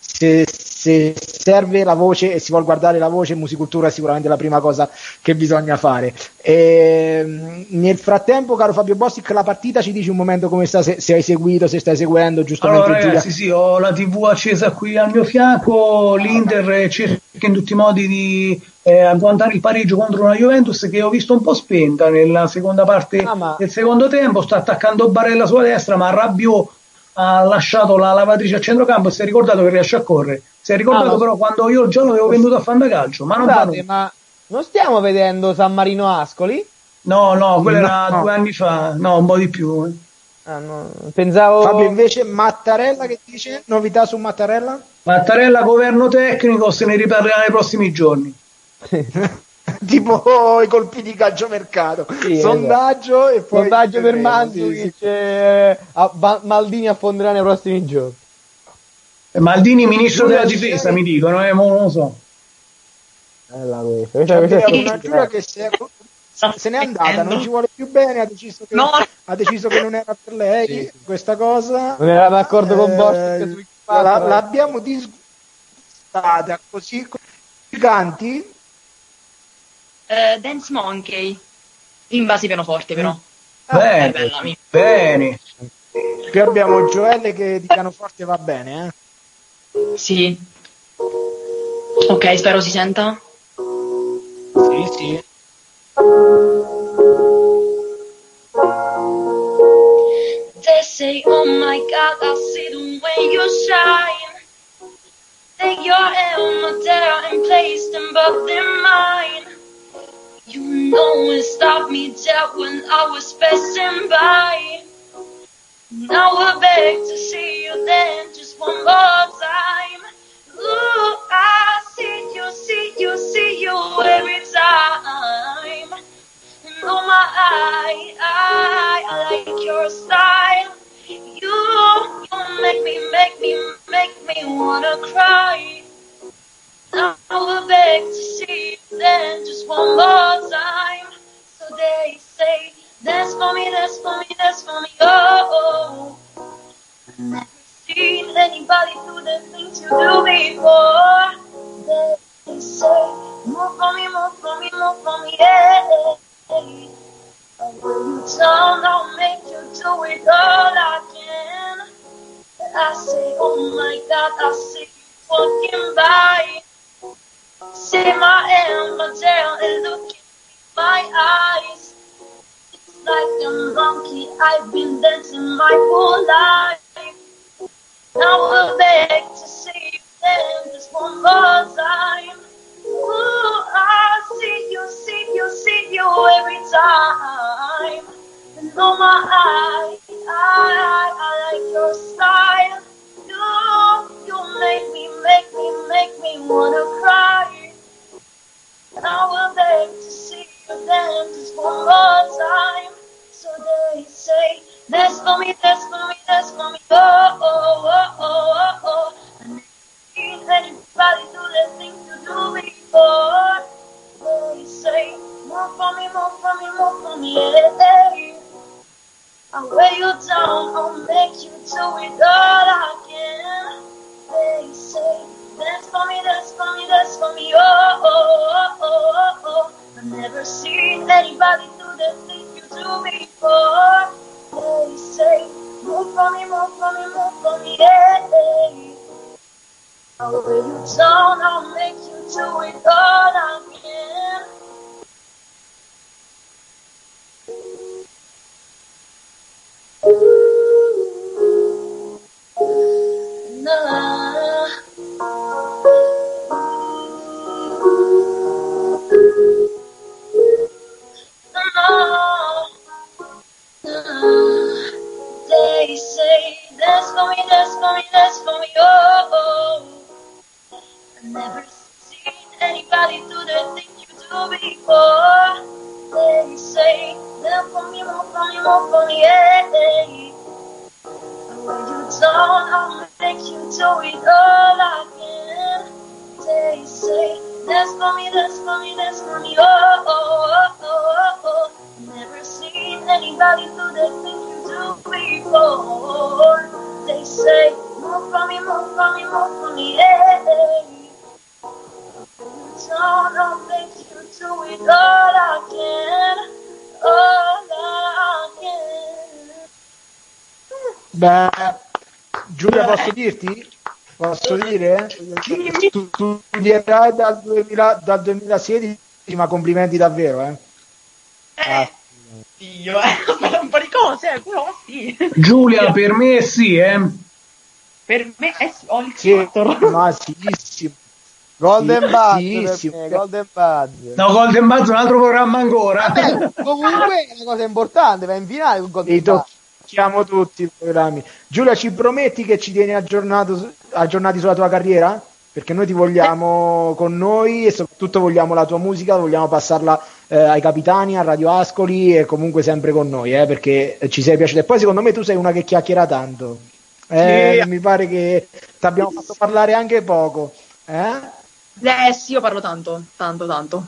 [SPEAKER 1] se, se serve la voce e si vuole guardare la voce, musicultura è sicuramente la prima cosa che bisogna fare. Ehm, nel frattempo, caro Fabio Bossic, la partita ci dici un momento come sta, se, se hai seguito, se stai seguendo, giusto
[SPEAKER 3] Allora ragazzi, sì, ho la TV accesa qui al mio fianco, l'Inter cerca in tutti i modi di eh, agguantare il pareggio contro una Juventus che ho visto un po' spenta nella seconda parte
[SPEAKER 2] Ah, ma-
[SPEAKER 3] del secondo tempo, sta attaccando Barella sulla destra, ma Rabiot ha lasciato la lavatrice a centrocampo e si è ricordato che riesce a correre. Si è ricordato
[SPEAKER 2] Ah, ma-
[SPEAKER 3] però quando io già l'avevo venduto a Fantacalcio, ma non
[SPEAKER 2] Scusate, ma non stiamo vedendo San Marino Ascoli?
[SPEAKER 3] No, no, quello era
[SPEAKER 1] No.
[SPEAKER 3] due anni fa, no, un po' di più. eh.
[SPEAKER 2] Ah, no, pensavo.
[SPEAKER 1] Fabio invece Mattarella che dice? Novità su Mattarella?
[SPEAKER 3] Mattarella, governo tecnico, se ne riparlerà nei prossimi giorni. *laughs*
[SPEAKER 1] tipo i colpi di calciomercato
[SPEAKER 2] Sì,
[SPEAKER 1] sondaggio e poi
[SPEAKER 2] Sondaggio per Mandzukic.
[SPEAKER 1] sì, sì.
[SPEAKER 2] eh, a- Ba- Maldini affonderà nei prossimi giorni.
[SPEAKER 3] Maldini, ministro della difesa, mi dicono, eh, non lo so.
[SPEAKER 2] Bella questa. questa, questa è
[SPEAKER 1] una. Giulia che se, se n'è andata, non ci vuole più bene, ha deciso che,
[SPEAKER 6] No.
[SPEAKER 1] ha deciso che non era per lei
[SPEAKER 2] Sì.
[SPEAKER 1] questa cosa.
[SPEAKER 2] Non era d'accordo con
[SPEAKER 1] Eh,
[SPEAKER 2] Bosch su X
[SPEAKER 1] la- l'abbiamo disgustata così così canti
[SPEAKER 6] Eh, Dance Monkey. In base pianoforte, però.
[SPEAKER 1] Ah,
[SPEAKER 3] bene,
[SPEAKER 6] è bella, mi-
[SPEAKER 3] bene.
[SPEAKER 1] qui abbiamo Gioelle che di pianoforte va bene eh?
[SPEAKER 6] Sì. Ok, spero si senta.
[SPEAKER 1] sì sì
[SPEAKER 4] They say, oh my God, I see the way you shine. Take your helmet there and place them both in mine. You know it stopped me dead when I was passing by. Now I beg to see you then just one more time. Ooh, I see you, see you, see you every time. And oh my, I, I, I like your style. You, you make me, make me, make me wanna cry. Now I beg to see you then just one more time. So they say, dance for me, dance for me, dance for me, oh. oh. Never seen anybody do the things you do before. They say, move for me, move for me, move for me, yeah. Will you down, I'll make you do it all again. I say, oh my God, I see you walking by. See my hand, my tail, and look in my eyes. It's like a monkey, I've been dancing my whole life.
[SPEAKER 6] Now I will beg to see then just one more time. Ooh, I see you, see you, see you every time. And oh my, I, I, I like your style. You, you make me, make me, make me wanna cry. I will beg to see you just one more time. So they say, that's for me, that's for me, that's for me. Oh, oh, oh, oh, oh, oh. Anybody do the things you do before. They say, more for me, more for me, more for me, yeah. I'll weigh you down, I'll make you do it all I can. They say, that's for me, that's for me, that's for me, oh, oh, oh, oh, oh, oh. I've never seen anybody do the things you do before. They say, move for me, move for me, move for me, yeah. I'll weigh you down, I'll make you do it all I
[SPEAKER 1] dirti? Posso dire? Tu, tu studierai dal, 2000 dal 2016, ma complimenti davvero, eh.
[SPEAKER 11] Eh, Dio, eh, *laughs* un po' di cose, eh, però sì.
[SPEAKER 3] Giulia, per me sì, eh.
[SPEAKER 11] Per me eh sì, ho il
[SPEAKER 1] Sì,
[SPEAKER 11] quattro. *laughs*
[SPEAKER 1] ma sì.
[SPEAKER 2] Golden
[SPEAKER 1] Sì,
[SPEAKER 2] Buzz,
[SPEAKER 1] sì,
[SPEAKER 2] Golden Buzz.
[SPEAKER 3] No, Golden Buzz è un altro programma ancora.
[SPEAKER 2] Vabbè, comunque è una cosa importante, va in finale con Golden Buzz.
[SPEAKER 1] Tocchiamo tutti i programmi. Giulia, ci prometti che ci tieni aggiornato, aggiornati sulla tua carriera? Perché noi ti vogliamo con noi e soprattutto vogliamo la tua musica, vogliamo passarla eh, ai capitani, a Radio Ascoli e comunque sempre con noi, eh, perché ci sei piaciuto. E poi secondo me tu sei una che chiacchiera tanto. Eh,
[SPEAKER 3] Sì.
[SPEAKER 1] Mi pare che ti abbiamo fatto parlare anche poco. Eh?
[SPEAKER 11] Eh sì, io parlo tanto, tanto, tanto.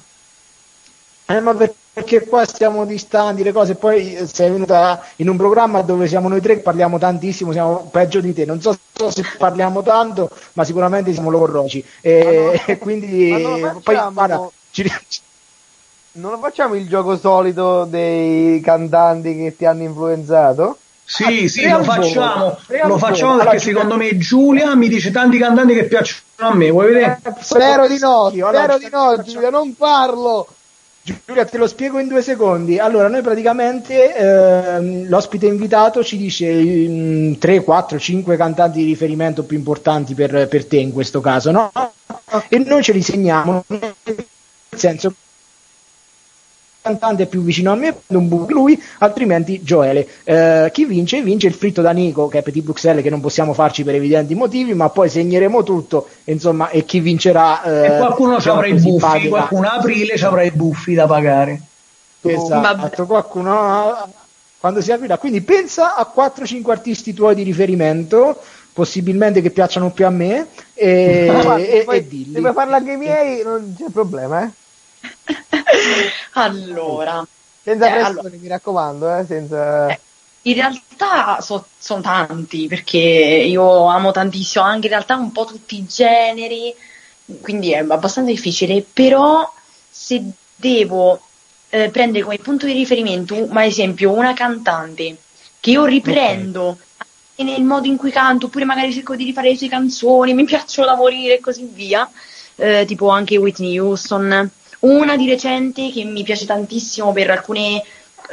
[SPEAKER 1] Eh, ma per- perché qua stiamo distanti, le cose, poi eh, sei venuta in un programma dove siamo noi tre che parliamo tantissimo, siamo peggio di te, non so, so se parliamo tanto, ma sicuramente siamo logorroci. E,
[SPEAKER 2] Ma no,
[SPEAKER 1] e quindi
[SPEAKER 2] ma non
[SPEAKER 1] poi
[SPEAKER 2] facciamo.
[SPEAKER 1] guarda, ci-
[SPEAKER 2] Non lo facciamo il gioco solito dei cantanti che ti hanno influenzato?
[SPEAKER 3] Sì, sì,
[SPEAKER 1] Crea
[SPEAKER 3] lo facciamo. Lo facciamo perché
[SPEAKER 1] Allora,
[SPEAKER 3] secondo me Giulia mi dice tanti cantanti che piacciono a me, vuoi vedere?
[SPEAKER 1] Eh,
[SPEAKER 2] Spero di no, spero di no, Giulia, non parlo.
[SPEAKER 1] Giulia, te lo spiego in due secondi. Allora, noi praticamente ehm, l'ospite invitato ci dice mm, 3, 4, 5 cantanti di riferimento più importanti per, per te in questo caso, no? E noi ce li segniamo, nel senso il cantante è più vicino a me, prendo un buco lui, altrimenti Joele. Eh, chi vince? Vince il fritto da Nico, che è Petit Bruxelles, che non possiamo farci per evidenti motivi, ma poi segneremo tutto, insomma, e chi vincerà... eh,
[SPEAKER 3] E qualcuno ci
[SPEAKER 1] diciamo
[SPEAKER 3] avrà i
[SPEAKER 1] così,
[SPEAKER 3] buffi,
[SPEAKER 1] pagherà.
[SPEAKER 3] qualcuno a aprile ci avrà i buffi da pagare.
[SPEAKER 1] Esatto, qualcuno quando si aprirà. Quindi pensa a 4-5 artisti tuoi di riferimento, possibilmente che piacciono più a me, e, e,
[SPEAKER 2] puoi-
[SPEAKER 1] e dilli.
[SPEAKER 2] se puoi farla anche i miei, non c'è problema, eh. *laughs*
[SPEAKER 11] allora,
[SPEAKER 2] Senza
[SPEAKER 11] Eh,
[SPEAKER 2] pressione,
[SPEAKER 11] allora.
[SPEAKER 2] mi raccomando, eh, senza...
[SPEAKER 11] Eh, in realtà so- sono tanti perché io amo tantissimo anche in realtà un po' tutti i generi, quindi è abbastanza difficile, però se devo eh, prendere come punto di riferimento, ma ad esempio una cantante che io riprendo anche nel modo in cui canto, oppure magari cerco di rifare le sue canzoni, mi piacciono da morire e così via, eh, tipo anche Whitney Houston. Una di recente che mi piace tantissimo per alcune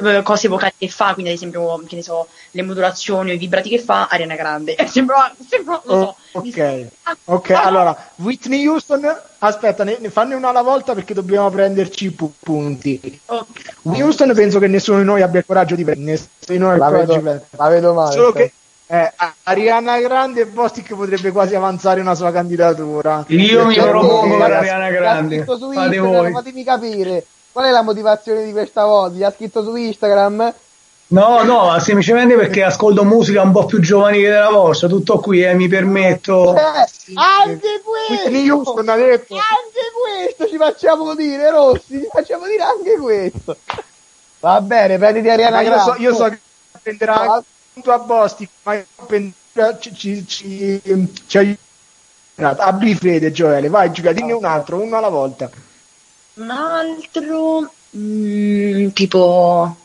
[SPEAKER 6] eh, cose vocali che fa, quindi ad esempio, che ne so, le modulazioni o i vibrati che fa, Ariana Grande. *laughs* Sembra, sembra, lo so.
[SPEAKER 1] Oh,
[SPEAKER 6] mi-
[SPEAKER 1] ok, ok,
[SPEAKER 6] ah,
[SPEAKER 1] allora Whitney Houston, aspetta, ne, ne fanne una alla volta perché dobbiamo prenderci i pu- punti.
[SPEAKER 6] ok.
[SPEAKER 1] Whitney Houston penso che nessuno di noi abbia il coraggio di prendere, nessuno di noi
[SPEAKER 2] La vedo,
[SPEAKER 1] prendere.
[SPEAKER 2] la vedo male.
[SPEAKER 1] Solo che eh, Ariana Grande e Bostic potrebbe quasi avanzare una sua candidatura.
[SPEAKER 3] Io mi propongo per Ariana Grande.
[SPEAKER 2] scritto su
[SPEAKER 3] Fate
[SPEAKER 2] Instagram,
[SPEAKER 3] voi.
[SPEAKER 2] fatemi capire. Qual è la motivazione di questa volta? Gli ha scritto su Instagram?
[SPEAKER 3] No, no, semplicemente perché ascolto musica un po' più giovanile della vostra, tutto qui, eh, mi permetto.
[SPEAKER 2] Eh, anche questo!
[SPEAKER 1] Houston ha detto.
[SPEAKER 2] Anche questo ci facciamo dire, Rossi, ci facciamo dire anche questo. Va bene, prenditi Ariana
[SPEAKER 1] Ma io
[SPEAKER 2] Grande.
[SPEAKER 1] so, io so che prenderà a Bostic, ma ci, ci, ci, ci aiuta. Abbi fede, Gioele, vai, Giulia, dinne un altro, uno alla volta.
[SPEAKER 6] Un altro, mm, tipo,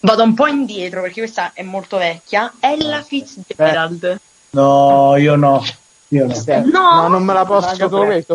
[SPEAKER 6] vado un po' indietro perché questa è molto vecchia. Ella Fitzgerald.
[SPEAKER 3] No, io no. Io no.
[SPEAKER 1] Eh,
[SPEAKER 6] No!
[SPEAKER 1] non me la posso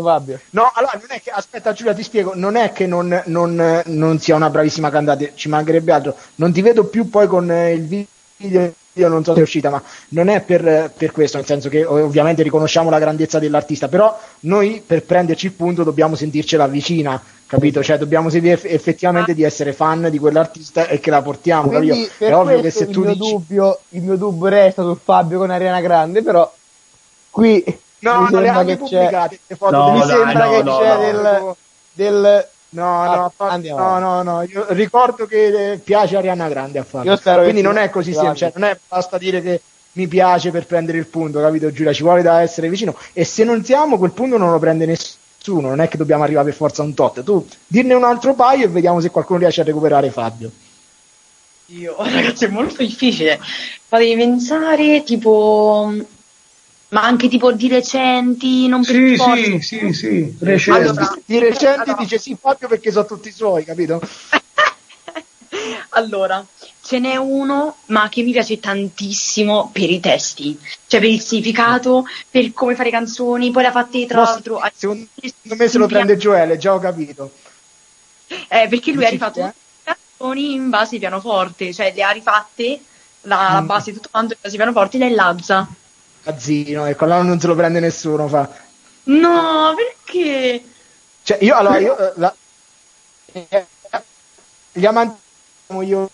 [SPEAKER 2] Fabio.
[SPEAKER 1] No, allora non è che, aspetta Giulia, ti spiego, non è che non, non, non sia una bravissima cantante, ci mancherebbe altro, non ti vedo più poi con eh, il video, io non so se è uscita, ma non è per, per questo, nel senso che ov- ovviamente riconosciamo la grandezza dell'artista, però noi per prenderci il punto dobbiamo sentircela vicina, capito? Cioè dobbiamo sentire eff- effettivamente di essere fan di quell'artista e che la portiamo,
[SPEAKER 2] Quindi
[SPEAKER 1] È ovvio che se
[SPEAKER 2] il
[SPEAKER 1] tu
[SPEAKER 2] mio,
[SPEAKER 1] dici...
[SPEAKER 2] dubbio, il mio dubbio resta su Fabio con Ariana Grande, però qui
[SPEAKER 1] No, non le ha anche
[SPEAKER 2] che c'è,
[SPEAKER 1] pubblicate le foto
[SPEAKER 3] No,
[SPEAKER 2] mi
[SPEAKER 3] dai,
[SPEAKER 2] sembra
[SPEAKER 3] no,
[SPEAKER 2] che
[SPEAKER 3] no,
[SPEAKER 2] c'è
[SPEAKER 3] no.
[SPEAKER 2] del, del
[SPEAKER 1] No,
[SPEAKER 2] Ah,
[SPEAKER 1] no, fa-
[SPEAKER 2] andiamo
[SPEAKER 1] no, no, no, io ricordo che eh, piace Ariana Grande a farlo.
[SPEAKER 2] Io spero
[SPEAKER 1] Quindi non è così semplice, cioè, non è basta dire che mi piace per prendere il punto, capito Giulia? Ci vuole da essere vicino e se non siamo quel punto non lo prende nessuno, non è che dobbiamo arrivare per forza a un tot. Tu dirne un altro paio e vediamo se qualcuno riesce a recuperare Fabio.
[SPEAKER 6] Io, *laughs* ragazzi, è molto difficile. Fatevi pensare, tipo, ma anche tipo di recenti, non per
[SPEAKER 3] Sì,
[SPEAKER 6] forza.
[SPEAKER 3] sì, sì, sì, recente.
[SPEAKER 6] Allora,
[SPEAKER 1] Di recente
[SPEAKER 6] allora-
[SPEAKER 1] dice sì Fabio perché sono tutti suoi, capito? *laughs*
[SPEAKER 6] allora, ce n'è uno, ma che mi piace tantissimo per i testi, cioè per il significato, per come fare canzoni. Poi l'ha fatte tra l'altro. a-
[SPEAKER 1] Secondo secondo me se lo prende Gioele, già ho capito.
[SPEAKER 6] Eh, perché lui ha rifatto
[SPEAKER 1] eh?
[SPEAKER 6] le canzoni in base ai pianoforte, cioè le ha rifatte la, la
[SPEAKER 1] Mm.
[SPEAKER 6] base tutto quanto in base ai pianoforti, lei Lazza.
[SPEAKER 1] Azzino, ecco, allora non se lo prende nessuno, fa.
[SPEAKER 6] No, perché?
[SPEAKER 1] Cioè, io allora io la- gli amanti io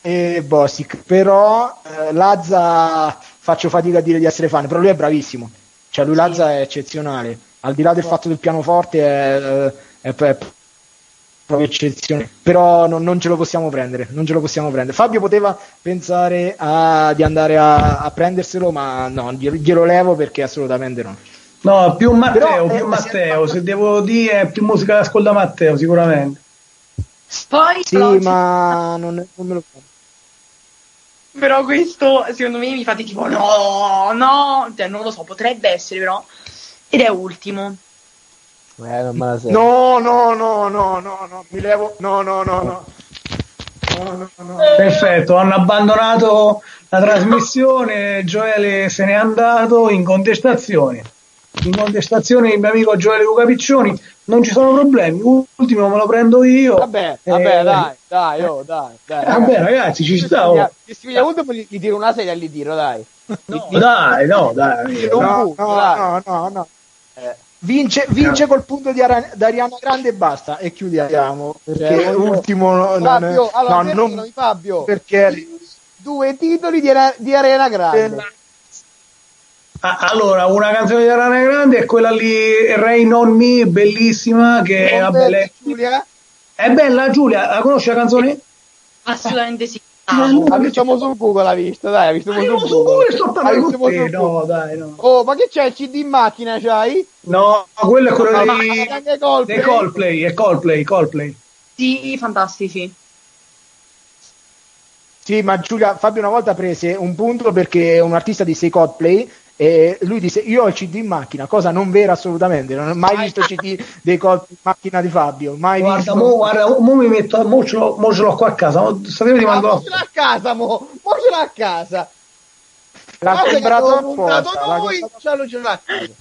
[SPEAKER 1] e Bosic, però eh, Lazza faccio fatica a dire di essere fan, però lui è bravissimo. Cioè, lui. Lazza è eccezionale. Al di là del fatto del pianoforte è, è, è proprio eccezionale. Però non, non ce lo possiamo prendere, non ce lo possiamo prendere. Fabio poteva pensare a- di andare a, a prenderselo, ma no, glielo, levo perché assolutamente no.
[SPEAKER 3] No, più Matteo,
[SPEAKER 1] Però, eh,
[SPEAKER 3] più
[SPEAKER 1] se-
[SPEAKER 3] Matteo, se devo dire più musica da ascolta Matteo, sicuramente.
[SPEAKER 6] Poi
[SPEAKER 1] Sì,
[SPEAKER 6] però,
[SPEAKER 1] ma non, non me lo prendo.
[SPEAKER 6] però questo secondo me mi fate tipo no, no, cioè, non lo so, potrebbe essere però. Ed è ultimo.
[SPEAKER 2] Eh, non me la sento.
[SPEAKER 1] No, no, no, no, no, no, mi levo. No, no, no, no. No, no, no.
[SPEAKER 3] Perfetto, hanno abbandonato la trasmissione, Gioele se n'è andato in contestazione. In contestazione il mio amico Gioele Luca Piccioni, non ci sono problemi, ultimo me lo prendo io.
[SPEAKER 2] Vabbè, vabbè,
[SPEAKER 3] Eh,
[SPEAKER 2] dai, dai, oh, dai, dai.
[SPEAKER 3] Vabbè ragazzi, ci sta. oh.
[SPEAKER 2] Che si voglia uno, poi gli, gli tiro una sedia e gli tiro, dai.
[SPEAKER 3] No, dai, no, dai.
[SPEAKER 1] No, no, no, no. Eh, Vince, vince col punto di Ara- Ariana Grande e basta. E chiudiamo. Perché
[SPEAKER 2] Cioè,
[SPEAKER 1] ultimo no, non,
[SPEAKER 2] Fabio, allora,
[SPEAKER 1] no,
[SPEAKER 2] perdonami,
[SPEAKER 1] non
[SPEAKER 2] Fabio.
[SPEAKER 1] perché
[SPEAKER 2] Due titoli di, Ara- di Arena Grande.
[SPEAKER 3] Ah, Allora, una canzone di Arana Grande è quella lì, Rain on Me, bellissima, che vabbè, è bella Giulia, la conosci la canzone?
[SPEAKER 6] Assolutamente sì.
[SPEAKER 2] Ha visto mo su Google, ha visto, dai, ha visto mo
[SPEAKER 3] Ah, io
[SPEAKER 2] su
[SPEAKER 3] su
[SPEAKER 2] Google.
[SPEAKER 3] Google sto
[SPEAKER 2] Ha
[SPEAKER 3] parlando
[SPEAKER 2] visto
[SPEAKER 3] con
[SPEAKER 2] mo
[SPEAKER 3] te,
[SPEAKER 2] su
[SPEAKER 3] no, dai, no.
[SPEAKER 2] Oh, ma che c'è il CD in macchina, c'hai?
[SPEAKER 3] No, quello è quello
[SPEAKER 2] Ma
[SPEAKER 3] di
[SPEAKER 2] anche Coldplay?
[SPEAKER 3] dei Coldplay, è Coldplay, Coldplay.
[SPEAKER 6] Sì, fantastici.
[SPEAKER 1] Sì, ma Giulia, Fabio una volta prese un punto perché un artista disse Coldplay e lui disse io ho il CD in macchina, cosa non vera assolutamente, non ho mai visto il CD dei Coldplay in macchina di Fabio, mai
[SPEAKER 3] Guarda,
[SPEAKER 1] visto.
[SPEAKER 3] mo, guarda, mo mi metto, mo ce l'ho, mo ce l'ho qua a casa, mo, mando
[SPEAKER 2] mo ce l'ha a casa, mo! Mo ce l'ha a casa!
[SPEAKER 1] L'ha comprato apposta, l'ha
[SPEAKER 2] noi,
[SPEAKER 1] comprato-
[SPEAKER 2] ce l'ho a casa.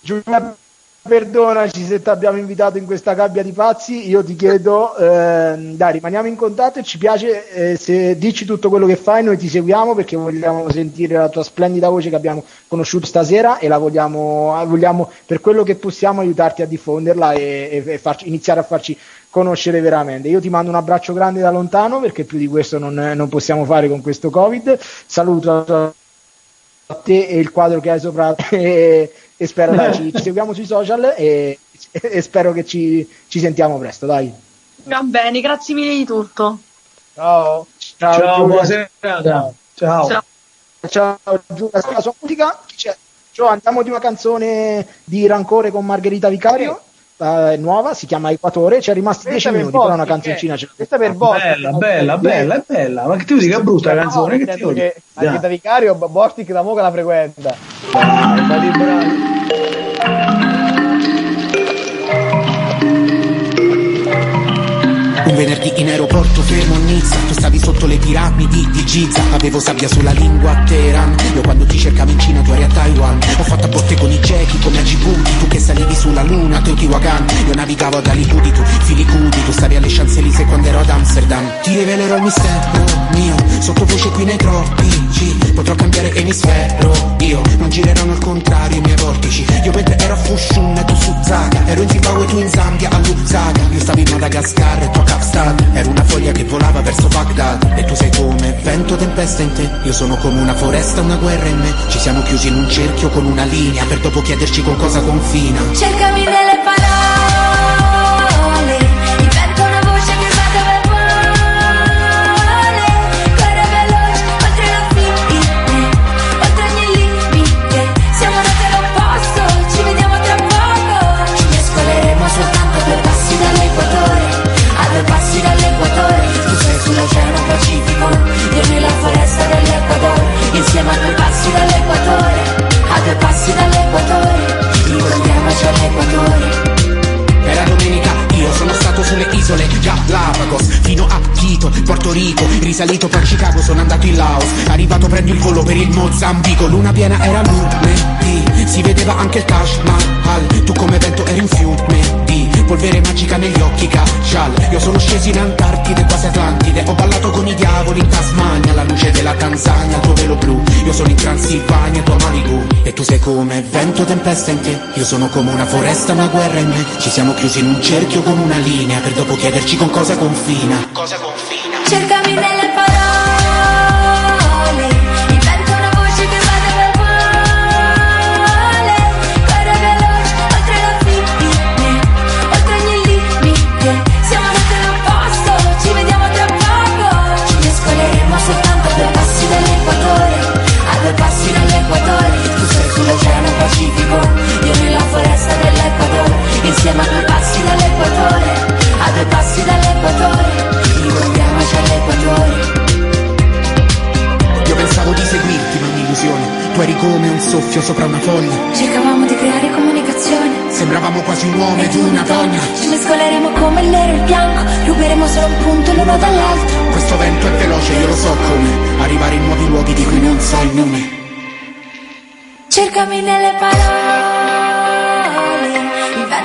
[SPEAKER 1] Giulia perdonaci se ti abbiamo invitato in questa gabbia di pazzi. Io ti chiedo, ehm, dai, rimaniamo in contatto e ci piace eh, se dici tutto quello che fai. Noi ti seguiamo perché vogliamo sentire la tua splendida voce che abbiamo conosciuto stasera e la vogliamo, eh, vogliamo per quello che possiamo aiutarti a diffonderla e, e- e farci- iniziare a farci conoscere veramente. Io ti mando un abbraccio grande da lontano perché più di questo non, non possiamo fare con questo Covid. Saluto te e il quadro che hai sopra *laughs* e, e spero dai, ci, ci *laughs* seguiamo sui social e, e spero che ci, ci sentiamo presto dai
[SPEAKER 6] Va bene, grazie mille di tutto.
[SPEAKER 1] ciao
[SPEAKER 3] Ciao,
[SPEAKER 1] Giulia.
[SPEAKER 3] buona serata. Ciao.
[SPEAKER 6] Ciao.
[SPEAKER 1] ciao Giulia la sua musica? Ciao, andiamo di una canzone di Rancore con Margherita Vicario eh, nuova, si chiama Equatore ci è rimasto 10
[SPEAKER 2] Questa per
[SPEAKER 1] minuti però una canzoncina l'ho.
[SPEAKER 2] Questa per Bostic.
[SPEAKER 3] Bella, bella, bella, è bella. Ma che ti dica brutta la canzone? Che ti
[SPEAKER 2] che
[SPEAKER 3] dire?
[SPEAKER 2] Margherita Vicario, Bostic da mo che la frequenta.
[SPEAKER 3] Bravi, bravi.
[SPEAKER 7] Un venerdì in aeroporto fermo a Nizza. Tu stavi sotto le piramidi di Giza. Avevo sabbia sulla lingua a Teheran. Io quando ti cercavo in Cina tu eri a Taiwan. Ho fatto a botte con i gechi come a Djibouti. Tu che salivi sulla luna, Teotihuacan Io navigavo ad Alipudi, tu filicudi Tu stavi alle Champs-Élysées quando ero ad Amsterdam. Ti rivelerò il mistero mio. Sottovoce qui nei tropici. Potrò cambiare emisfero Io. Non gireranno al contrario i miei vortici. Io mentre ero a Fushun e tu su Zaga. Ero in Zimbabwe tu in Zambia a Lusaka Io stavo in Madagascar e tu a Ero una foglia che volava verso Baghdad. E tu sei come vento tempesta in te. Io sono come una foresta, una guerra in me. Ci siamo chiusi in un cerchio con una linea Per dopo chiederci con cosa confina.
[SPEAKER 4] Cercami nelle parole, passi dall'equatore. Incontriamoci all'equatore.
[SPEAKER 7] Era domenica, io sono stato sulle isole Galapagos Fino a Quito, Porto Rico Risalito a Chicago, sono andato in Laos Arrivato prendo il volo per il Mozambico Luna piena era lunedì Si vedeva anche il Taj Mahal. Tu come vento eri un fiume di polvere magica negli occhi Kajal Io sono sceso in Antartide, quasi Atlantide. Ho ballato con i diavoli in Tasmania alla luce della Tanzania, tuo velo blu. Io sono in Transilvania, tua Malibu. E tu sei come vento tempesta in te. Io sono come una foresta, una guerra in me. Ci siamo chiusi in un cerchio con una linea Per dopo chiederci con cosa confina. Cosa confina.
[SPEAKER 4] Cercami nelle Insieme a due passi dall'equatore, a due passi dall'equatore. Incontriamoci all'equatore.
[SPEAKER 7] Io pensavo di seguirti ma un'illusione Tu eri come un soffio sopra una foglia
[SPEAKER 4] Cercavamo di creare comunicazione.
[SPEAKER 7] Sembravamo quasi un uomo ed una donna
[SPEAKER 4] Ci mescoleremo come il nero e il bianco. Ruberemo solo un punto l'uno dall'altro.
[SPEAKER 7] Questo vento è veloce, io lo so come Arrivare in nuovi luoghi di cui non so il nome
[SPEAKER 4] Cercami nelle parole.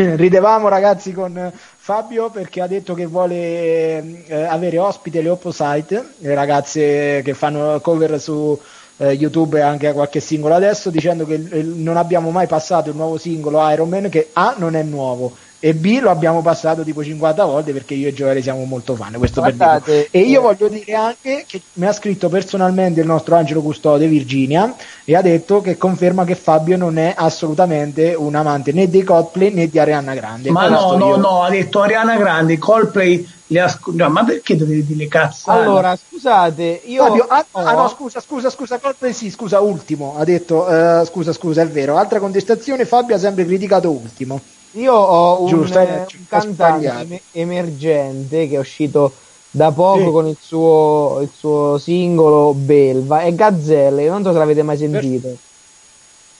[SPEAKER 4] *laughs*
[SPEAKER 1] Ridevamo ragazzi con Fabio perché ha detto che vuole eh, avere ospite le Opposite, le ragazze che fanno cover su eh, YouTube e anche qualche singolo adesso, dicendo che eh, non abbiamo mai passato il nuovo singolo Iron Man che A non è nuovo e B lo abbiamo passato tipo 50 volte perché io e Gioele siamo molto fan. Questo per dirlo. E io
[SPEAKER 2] eh,
[SPEAKER 1] voglio dire anche che mi ha scritto personalmente il nostro angelo custode Virginia e ha detto che conferma che Fabio non è assolutamente un amante né dei Coldplay né di Arianna Grande.
[SPEAKER 3] Ma
[SPEAKER 1] Questo
[SPEAKER 3] no, no,
[SPEAKER 1] io-
[SPEAKER 3] no, ha detto Ariana Grande, Coldplay le asco- no, ma perché dovete dire cazzate?
[SPEAKER 2] Allora, scusate, io
[SPEAKER 1] Fabio, ah,
[SPEAKER 2] ho-
[SPEAKER 1] ah, no, scusa, scusa, scusa, colpa- sì, scusa, ultimo, ha detto, eh, scusa, scusa, è vero, altra contestazione, Fabio ha sempre criticato ultimo.
[SPEAKER 2] Io ho un,
[SPEAKER 1] Giusto,
[SPEAKER 2] eh, un cantante emergente che è uscito da poco
[SPEAKER 1] Sì.
[SPEAKER 2] con il suo, il suo singolo Belva e Gazzelle, non so se l'avete mai sentito.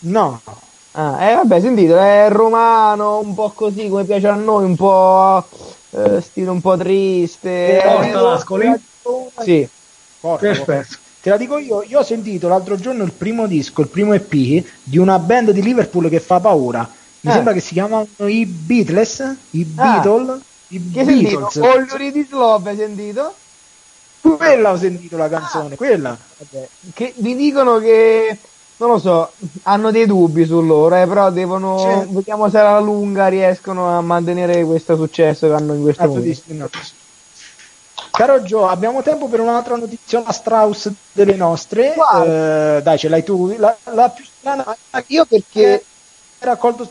[SPEAKER 1] No,
[SPEAKER 2] Ah, eh, vabbè, sentito, è romano, un po' così come piace a noi, un po' eh, stile un po' triste.
[SPEAKER 3] Porta l'Ascoli?
[SPEAKER 2] Sì.
[SPEAKER 1] porca,
[SPEAKER 3] Perfetto.
[SPEAKER 1] Te la dico io, io ho sentito l'altro giorno il primo disco, il primo EP di una band di Liverpool che fa paura. Mi
[SPEAKER 2] Eh.
[SPEAKER 1] sembra che si chiamano i Beatles, i
[SPEAKER 2] Ah.
[SPEAKER 1] Beatles, i
[SPEAKER 2] hai sentito?
[SPEAKER 1] Beatles.
[SPEAKER 2] Need Is Love, hai sentito?
[SPEAKER 1] Quella ho sentito la canzone, quella.
[SPEAKER 2] Vabbè, che mi dicono che non lo so, hanno dei dubbi su loro, eh, però devono
[SPEAKER 1] Cioè-
[SPEAKER 2] vediamo se alla lunga riescono a mantenere questo successo che hanno in questo
[SPEAKER 1] Ah,
[SPEAKER 2] momento.
[SPEAKER 1] no. Caro Gio, abbiamo tempo per un'altra notizia Strauss delle nostre. Eh, dai, ce l'hai tu. La, la più strana
[SPEAKER 2] Io perché
[SPEAKER 1] è raccolto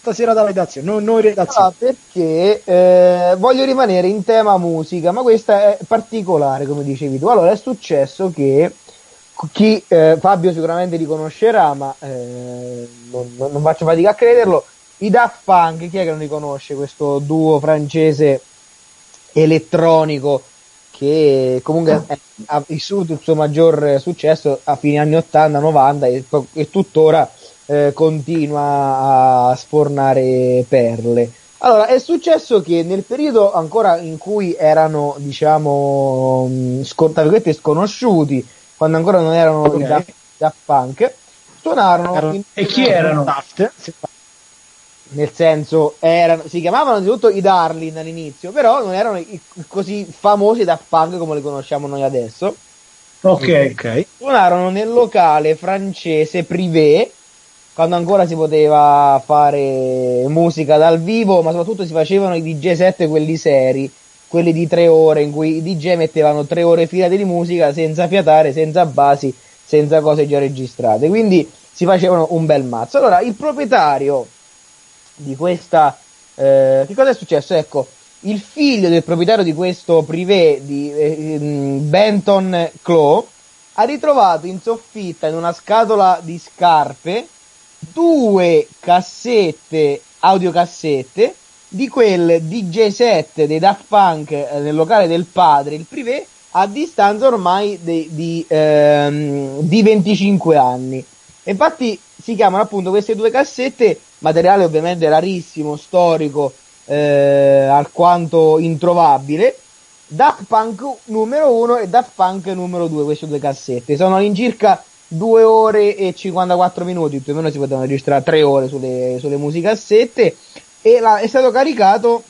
[SPEAKER 1] stasera dalla redazione, noi, noi redazione.
[SPEAKER 2] Ah, perché eh, voglio rimanere in tema musica, ma questa è particolare, come dicevi tu. Allora, è successo che chi eh, Fabio sicuramente li conoscerà, ma eh, non, non- non faccio fatica a crederlo. I Daft Punk, chi è che non li conosce? Questo duo francese elettronico che comunque è- ha vissuto il suo maggior successo a fine anni 80-90 e, e tuttora eh, continua a sfornare perle. Allora, è successo che nel periodo ancora in cui erano, diciamo, tra virgolette, sconosciuti, quando ancora non erano
[SPEAKER 1] Ok.
[SPEAKER 2] i Daft, Daft Punk, suonarono
[SPEAKER 1] Erano-
[SPEAKER 2] in-
[SPEAKER 3] E chi erano?
[SPEAKER 1] Daft,
[SPEAKER 2] nel senso erano, si chiamavano anzitutto i Darlin all'inizio, però non erano i, così famosi Daft Punk come li conosciamo noi adesso.
[SPEAKER 3] Ok.
[SPEAKER 1] Ok.
[SPEAKER 2] Suonarono nel locale francese privé, quando ancora si poteva fare musica dal vivo, ma soprattutto si facevano i DJ set quelli seri, quelli di tre ore, in cui i DJ mettevano tre ore filate di musica senza fiatare, senza basi, senza cose già registrate. Quindi si facevano un bel mazzo. Allora, il proprietario di questa. eh, che cosa è successo? Ecco, il figlio del proprietario di questo privé di eh, ehm, Benton Claw ha ritrovato in soffitta in una scatola di scarpe due cassette, audiocassette di quel DJ set dei Daft Punk eh, nel locale del padre, il privé, a distanza ormai de- di, ehm, di 25 anni. Infatti si chiamano appunto queste due cassette, materiale ovviamente rarissimo, storico, eh, alquanto introvabile, Daft Punk numero 1 e Daft Punk numero 2, queste due cassette. Sono all'incirca 2 ore e 54 minuti, più o meno si potevano registrare 3 ore sulle, sulle musicassette. E la- è stato caricato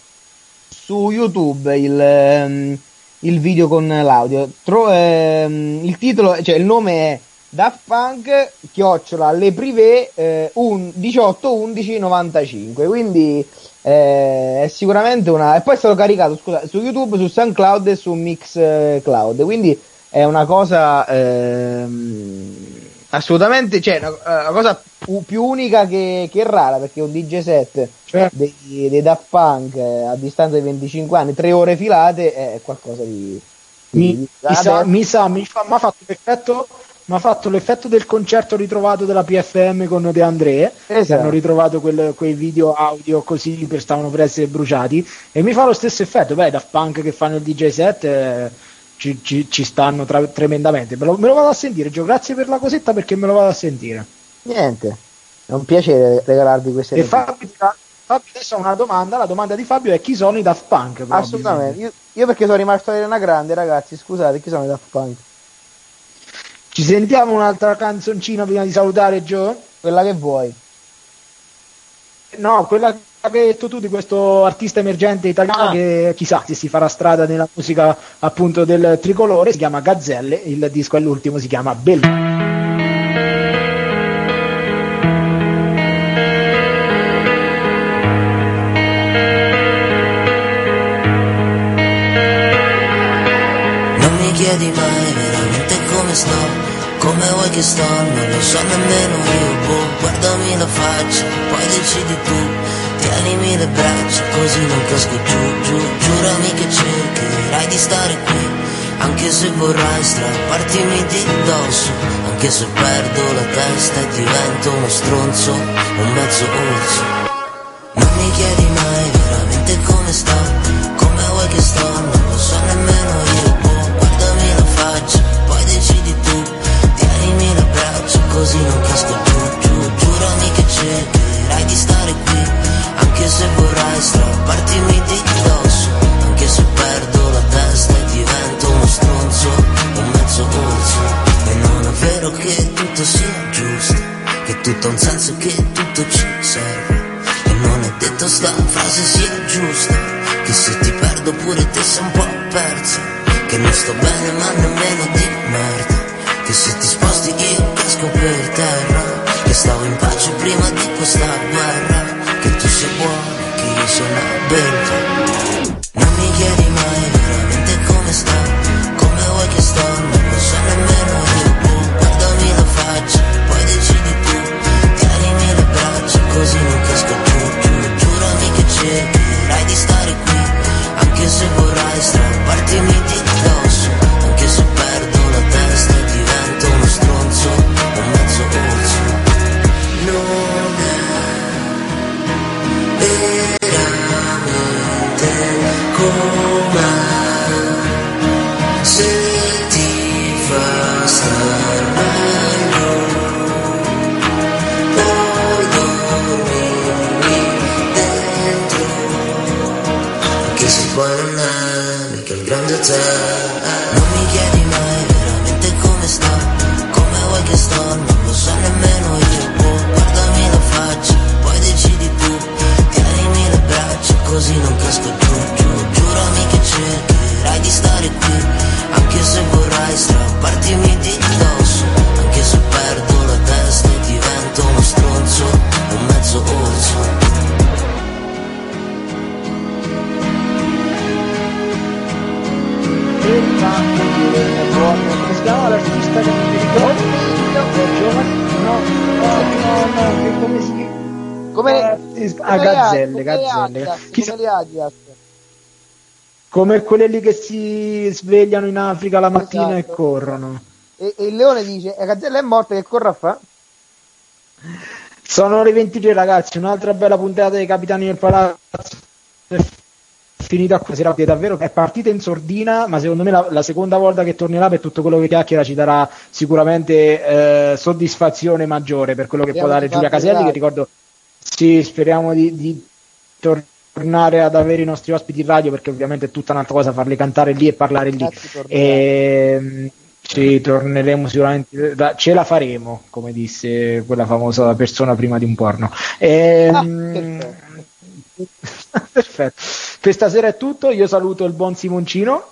[SPEAKER 2] su YouTube il, ehm, il video con l'audio. Tro- ehm, il titolo, cioè il nome è Daft Punk chiocciola le privé eh, un 18 11 95 quindi eh, è sicuramente una e poi è stato caricato scusa, su YouTube su SoundCloud e su Mixcloud. Quindi è una cosa ehm, assolutamente cioè una, una cosa pu- più unica che, che rara perché un DJ set
[SPEAKER 1] Certo.
[SPEAKER 2] dei, dei Daft Punk eh, a distanza di 25 anni, tre ore filate è qualcosa di.
[SPEAKER 1] Mi,
[SPEAKER 2] di-
[SPEAKER 1] mi sa,
[SPEAKER 2] adesso-
[SPEAKER 1] mi sa, mi fa, m'ha fatto l'effetto. Mi ha fatto l'effetto del concerto ritrovato della PFM con De André, che
[SPEAKER 2] Esatto.
[SPEAKER 1] hanno ritrovato quel- quei video audio così per stavano per essere bruciati. E mi fa lo stesso effetto. Beh, Daft Punk che fanno il DJ set eh, ci, ci- ci stanno tra- tremendamente. Me lo, me lo vado a sentire, Gio. Grazie per la cosetta perché me lo vado a sentire.
[SPEAKER 2] Niente, è un piacere regalarvi queste
[SPEAKER 1] E
[SPEAKER 2] notizie.
[SPEAKER 1] Fabio, Fabio adesso ha una domanda. La domanda di Fabio è chi sono i Daft Punk?
[SPEAKER 2] Assolutamente. Io, io perché sono rimasto a Arena Grande, ragazzi, scusate, chi sono i Daft Punk?
[SPEAKER 1] Ci sentiamo un'altra canzoncina prima di salutare Gio?
[SPEAKER 2] Quella che vuoi.
[SPEAKER 1] No, quella che hai detto tu di questo artista emergente italiano
[SPEAKER 2] Ah.
[SPEAKER 1] che chissà se si farà strada nella musica appunto del tricolore, si chiama Gazzelle, il disco è l'ultimo, si chiama Bella.
[SPEAKER 12] Non mi chiedi mai veramente come sto, come vuoi che sto, non lo so nemmeno io, boh, guardami la faccia, poi decidi tu, tienimi le braccia così non casco giù, giù, giurami che cercherai di stare qui, anche se vorrai strappartimi di dosso, anche se perdo la testa e divento uno stronzo, un mezzo orso. Ti perdo come
[SPEAKER 1] quelle lì che si svegliano in Africa la mattina e
[SPEAKER 2] Esatto.
[SPEAKER 1] corrono.
[SPEAKER 2] E, e il leone dice, la gazzella è morta, che corra fa?
[SPEAKER 1] Sono le 23 ragazzi, un'altra bella puntata dei Capitani del Palazzo. È finita qui sera, che davvero è partita in sordina, ma secondo me la, la seconda volta che tornerà per tutto quello che chiacchiera ci darà sicuramente eh, soddisfazione maggiore per quello che
[SPEAKER 2] Speriamo
[SPEAKER 1] può dare Giulia Caselli, che
[SPEAKER 2] live.
[SPEAKER 1] ricordo sì, speriamo di, di tornare ad avere i nostri ospiti in radio perché ovviamente è tutta un'altra cosa farli cantare lì e parlare lì.
[SPEAKER 2] Ragazzi, tornerà.
[SPEAKER 1] E, ci torneremo sicuramente, da- ce la faremo, come disse quella famosa persona prima di un porno. Ehm,
[SPEAKER 2] Ah,
[SPEAKER 1] perfetto. *laughs* Per stasera è tutto, io saluto il buon Simoncino.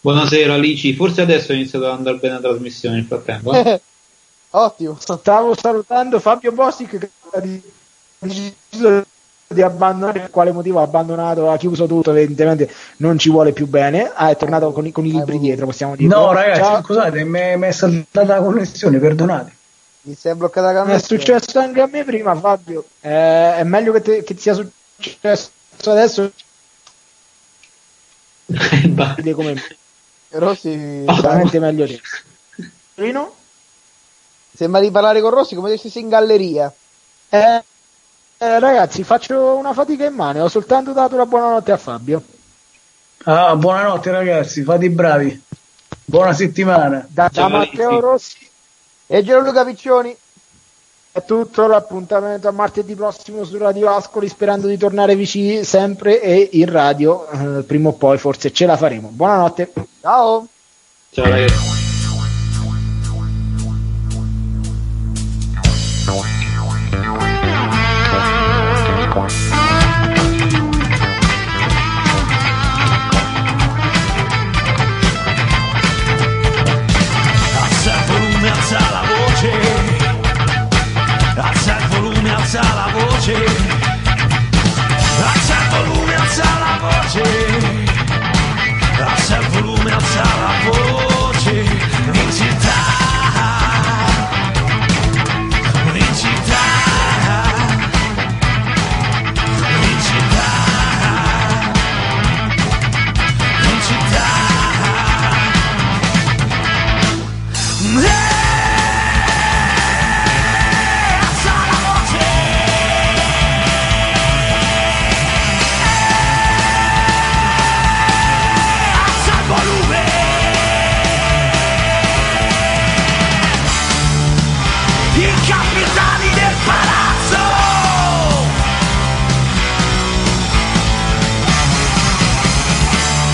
[SPEAKER 10] Buonasera Alici, forse adesso è iniziato ad andare bene la trasmissione nel frattempo. eh? *laughs*
[SPEAKER 2] Ottimo.
[SPEAKER 1] Stavo salutando Fabio Bossi che ha deciso di abbandonare, per quale motivo ha abbandonato, ha chiuso tutto, evidentemente non ci vuole più bene, ah, è tornato con, i- con i libri dietro, possiamo dire.
[SPEAKER 3] No, ragazzi,
[SPEAKER 1] Ciao.
[SPEAKER 3] scusate, mi è, è saltata la connessione, perdonate.
[SPEAKER 2] Mi si è bloccata la
[SPEAKER 1] È
[SPEAKER 2] connessione.
[SPEAKER 1] successo anche a me prima, Fabio. Eh, è meglio che, te- che ti sia successo adesso *laughs* come me.
[SPEAKER 2] Rossi,
[SPEAKER 1] Veramente meglio te. Rino?
[SPEAKER 2] sembra di parlare con Rossi come se stessi in galleria.
[SPEAKER 1] Eh, eh, ragazzi, faccio una fatica immane, ho soltanto dato la buonanotte a Fabio.
[SPEAKER 3] Ah, buonanotte ragazzi, fate i bravi. Buona settimana.
[SPEAKER 1] Da, da Matteo. Rossi
[SPEAKER 2] E Gianluca Piccioni.
[SPEAKER 1] è tutto, l'appuntamento a martedì prossimo su Radio Ascoli, sperando di tornare vicini sempre e in radio, eh, prima o poi forse ce la faremo. Buonanotte.
[SPEAKER 2] Ciao.
[SPEAKER 10] Ciao ragazzi.
[SPEAKER 13] Alza la voce. Alza il volume, alza voce.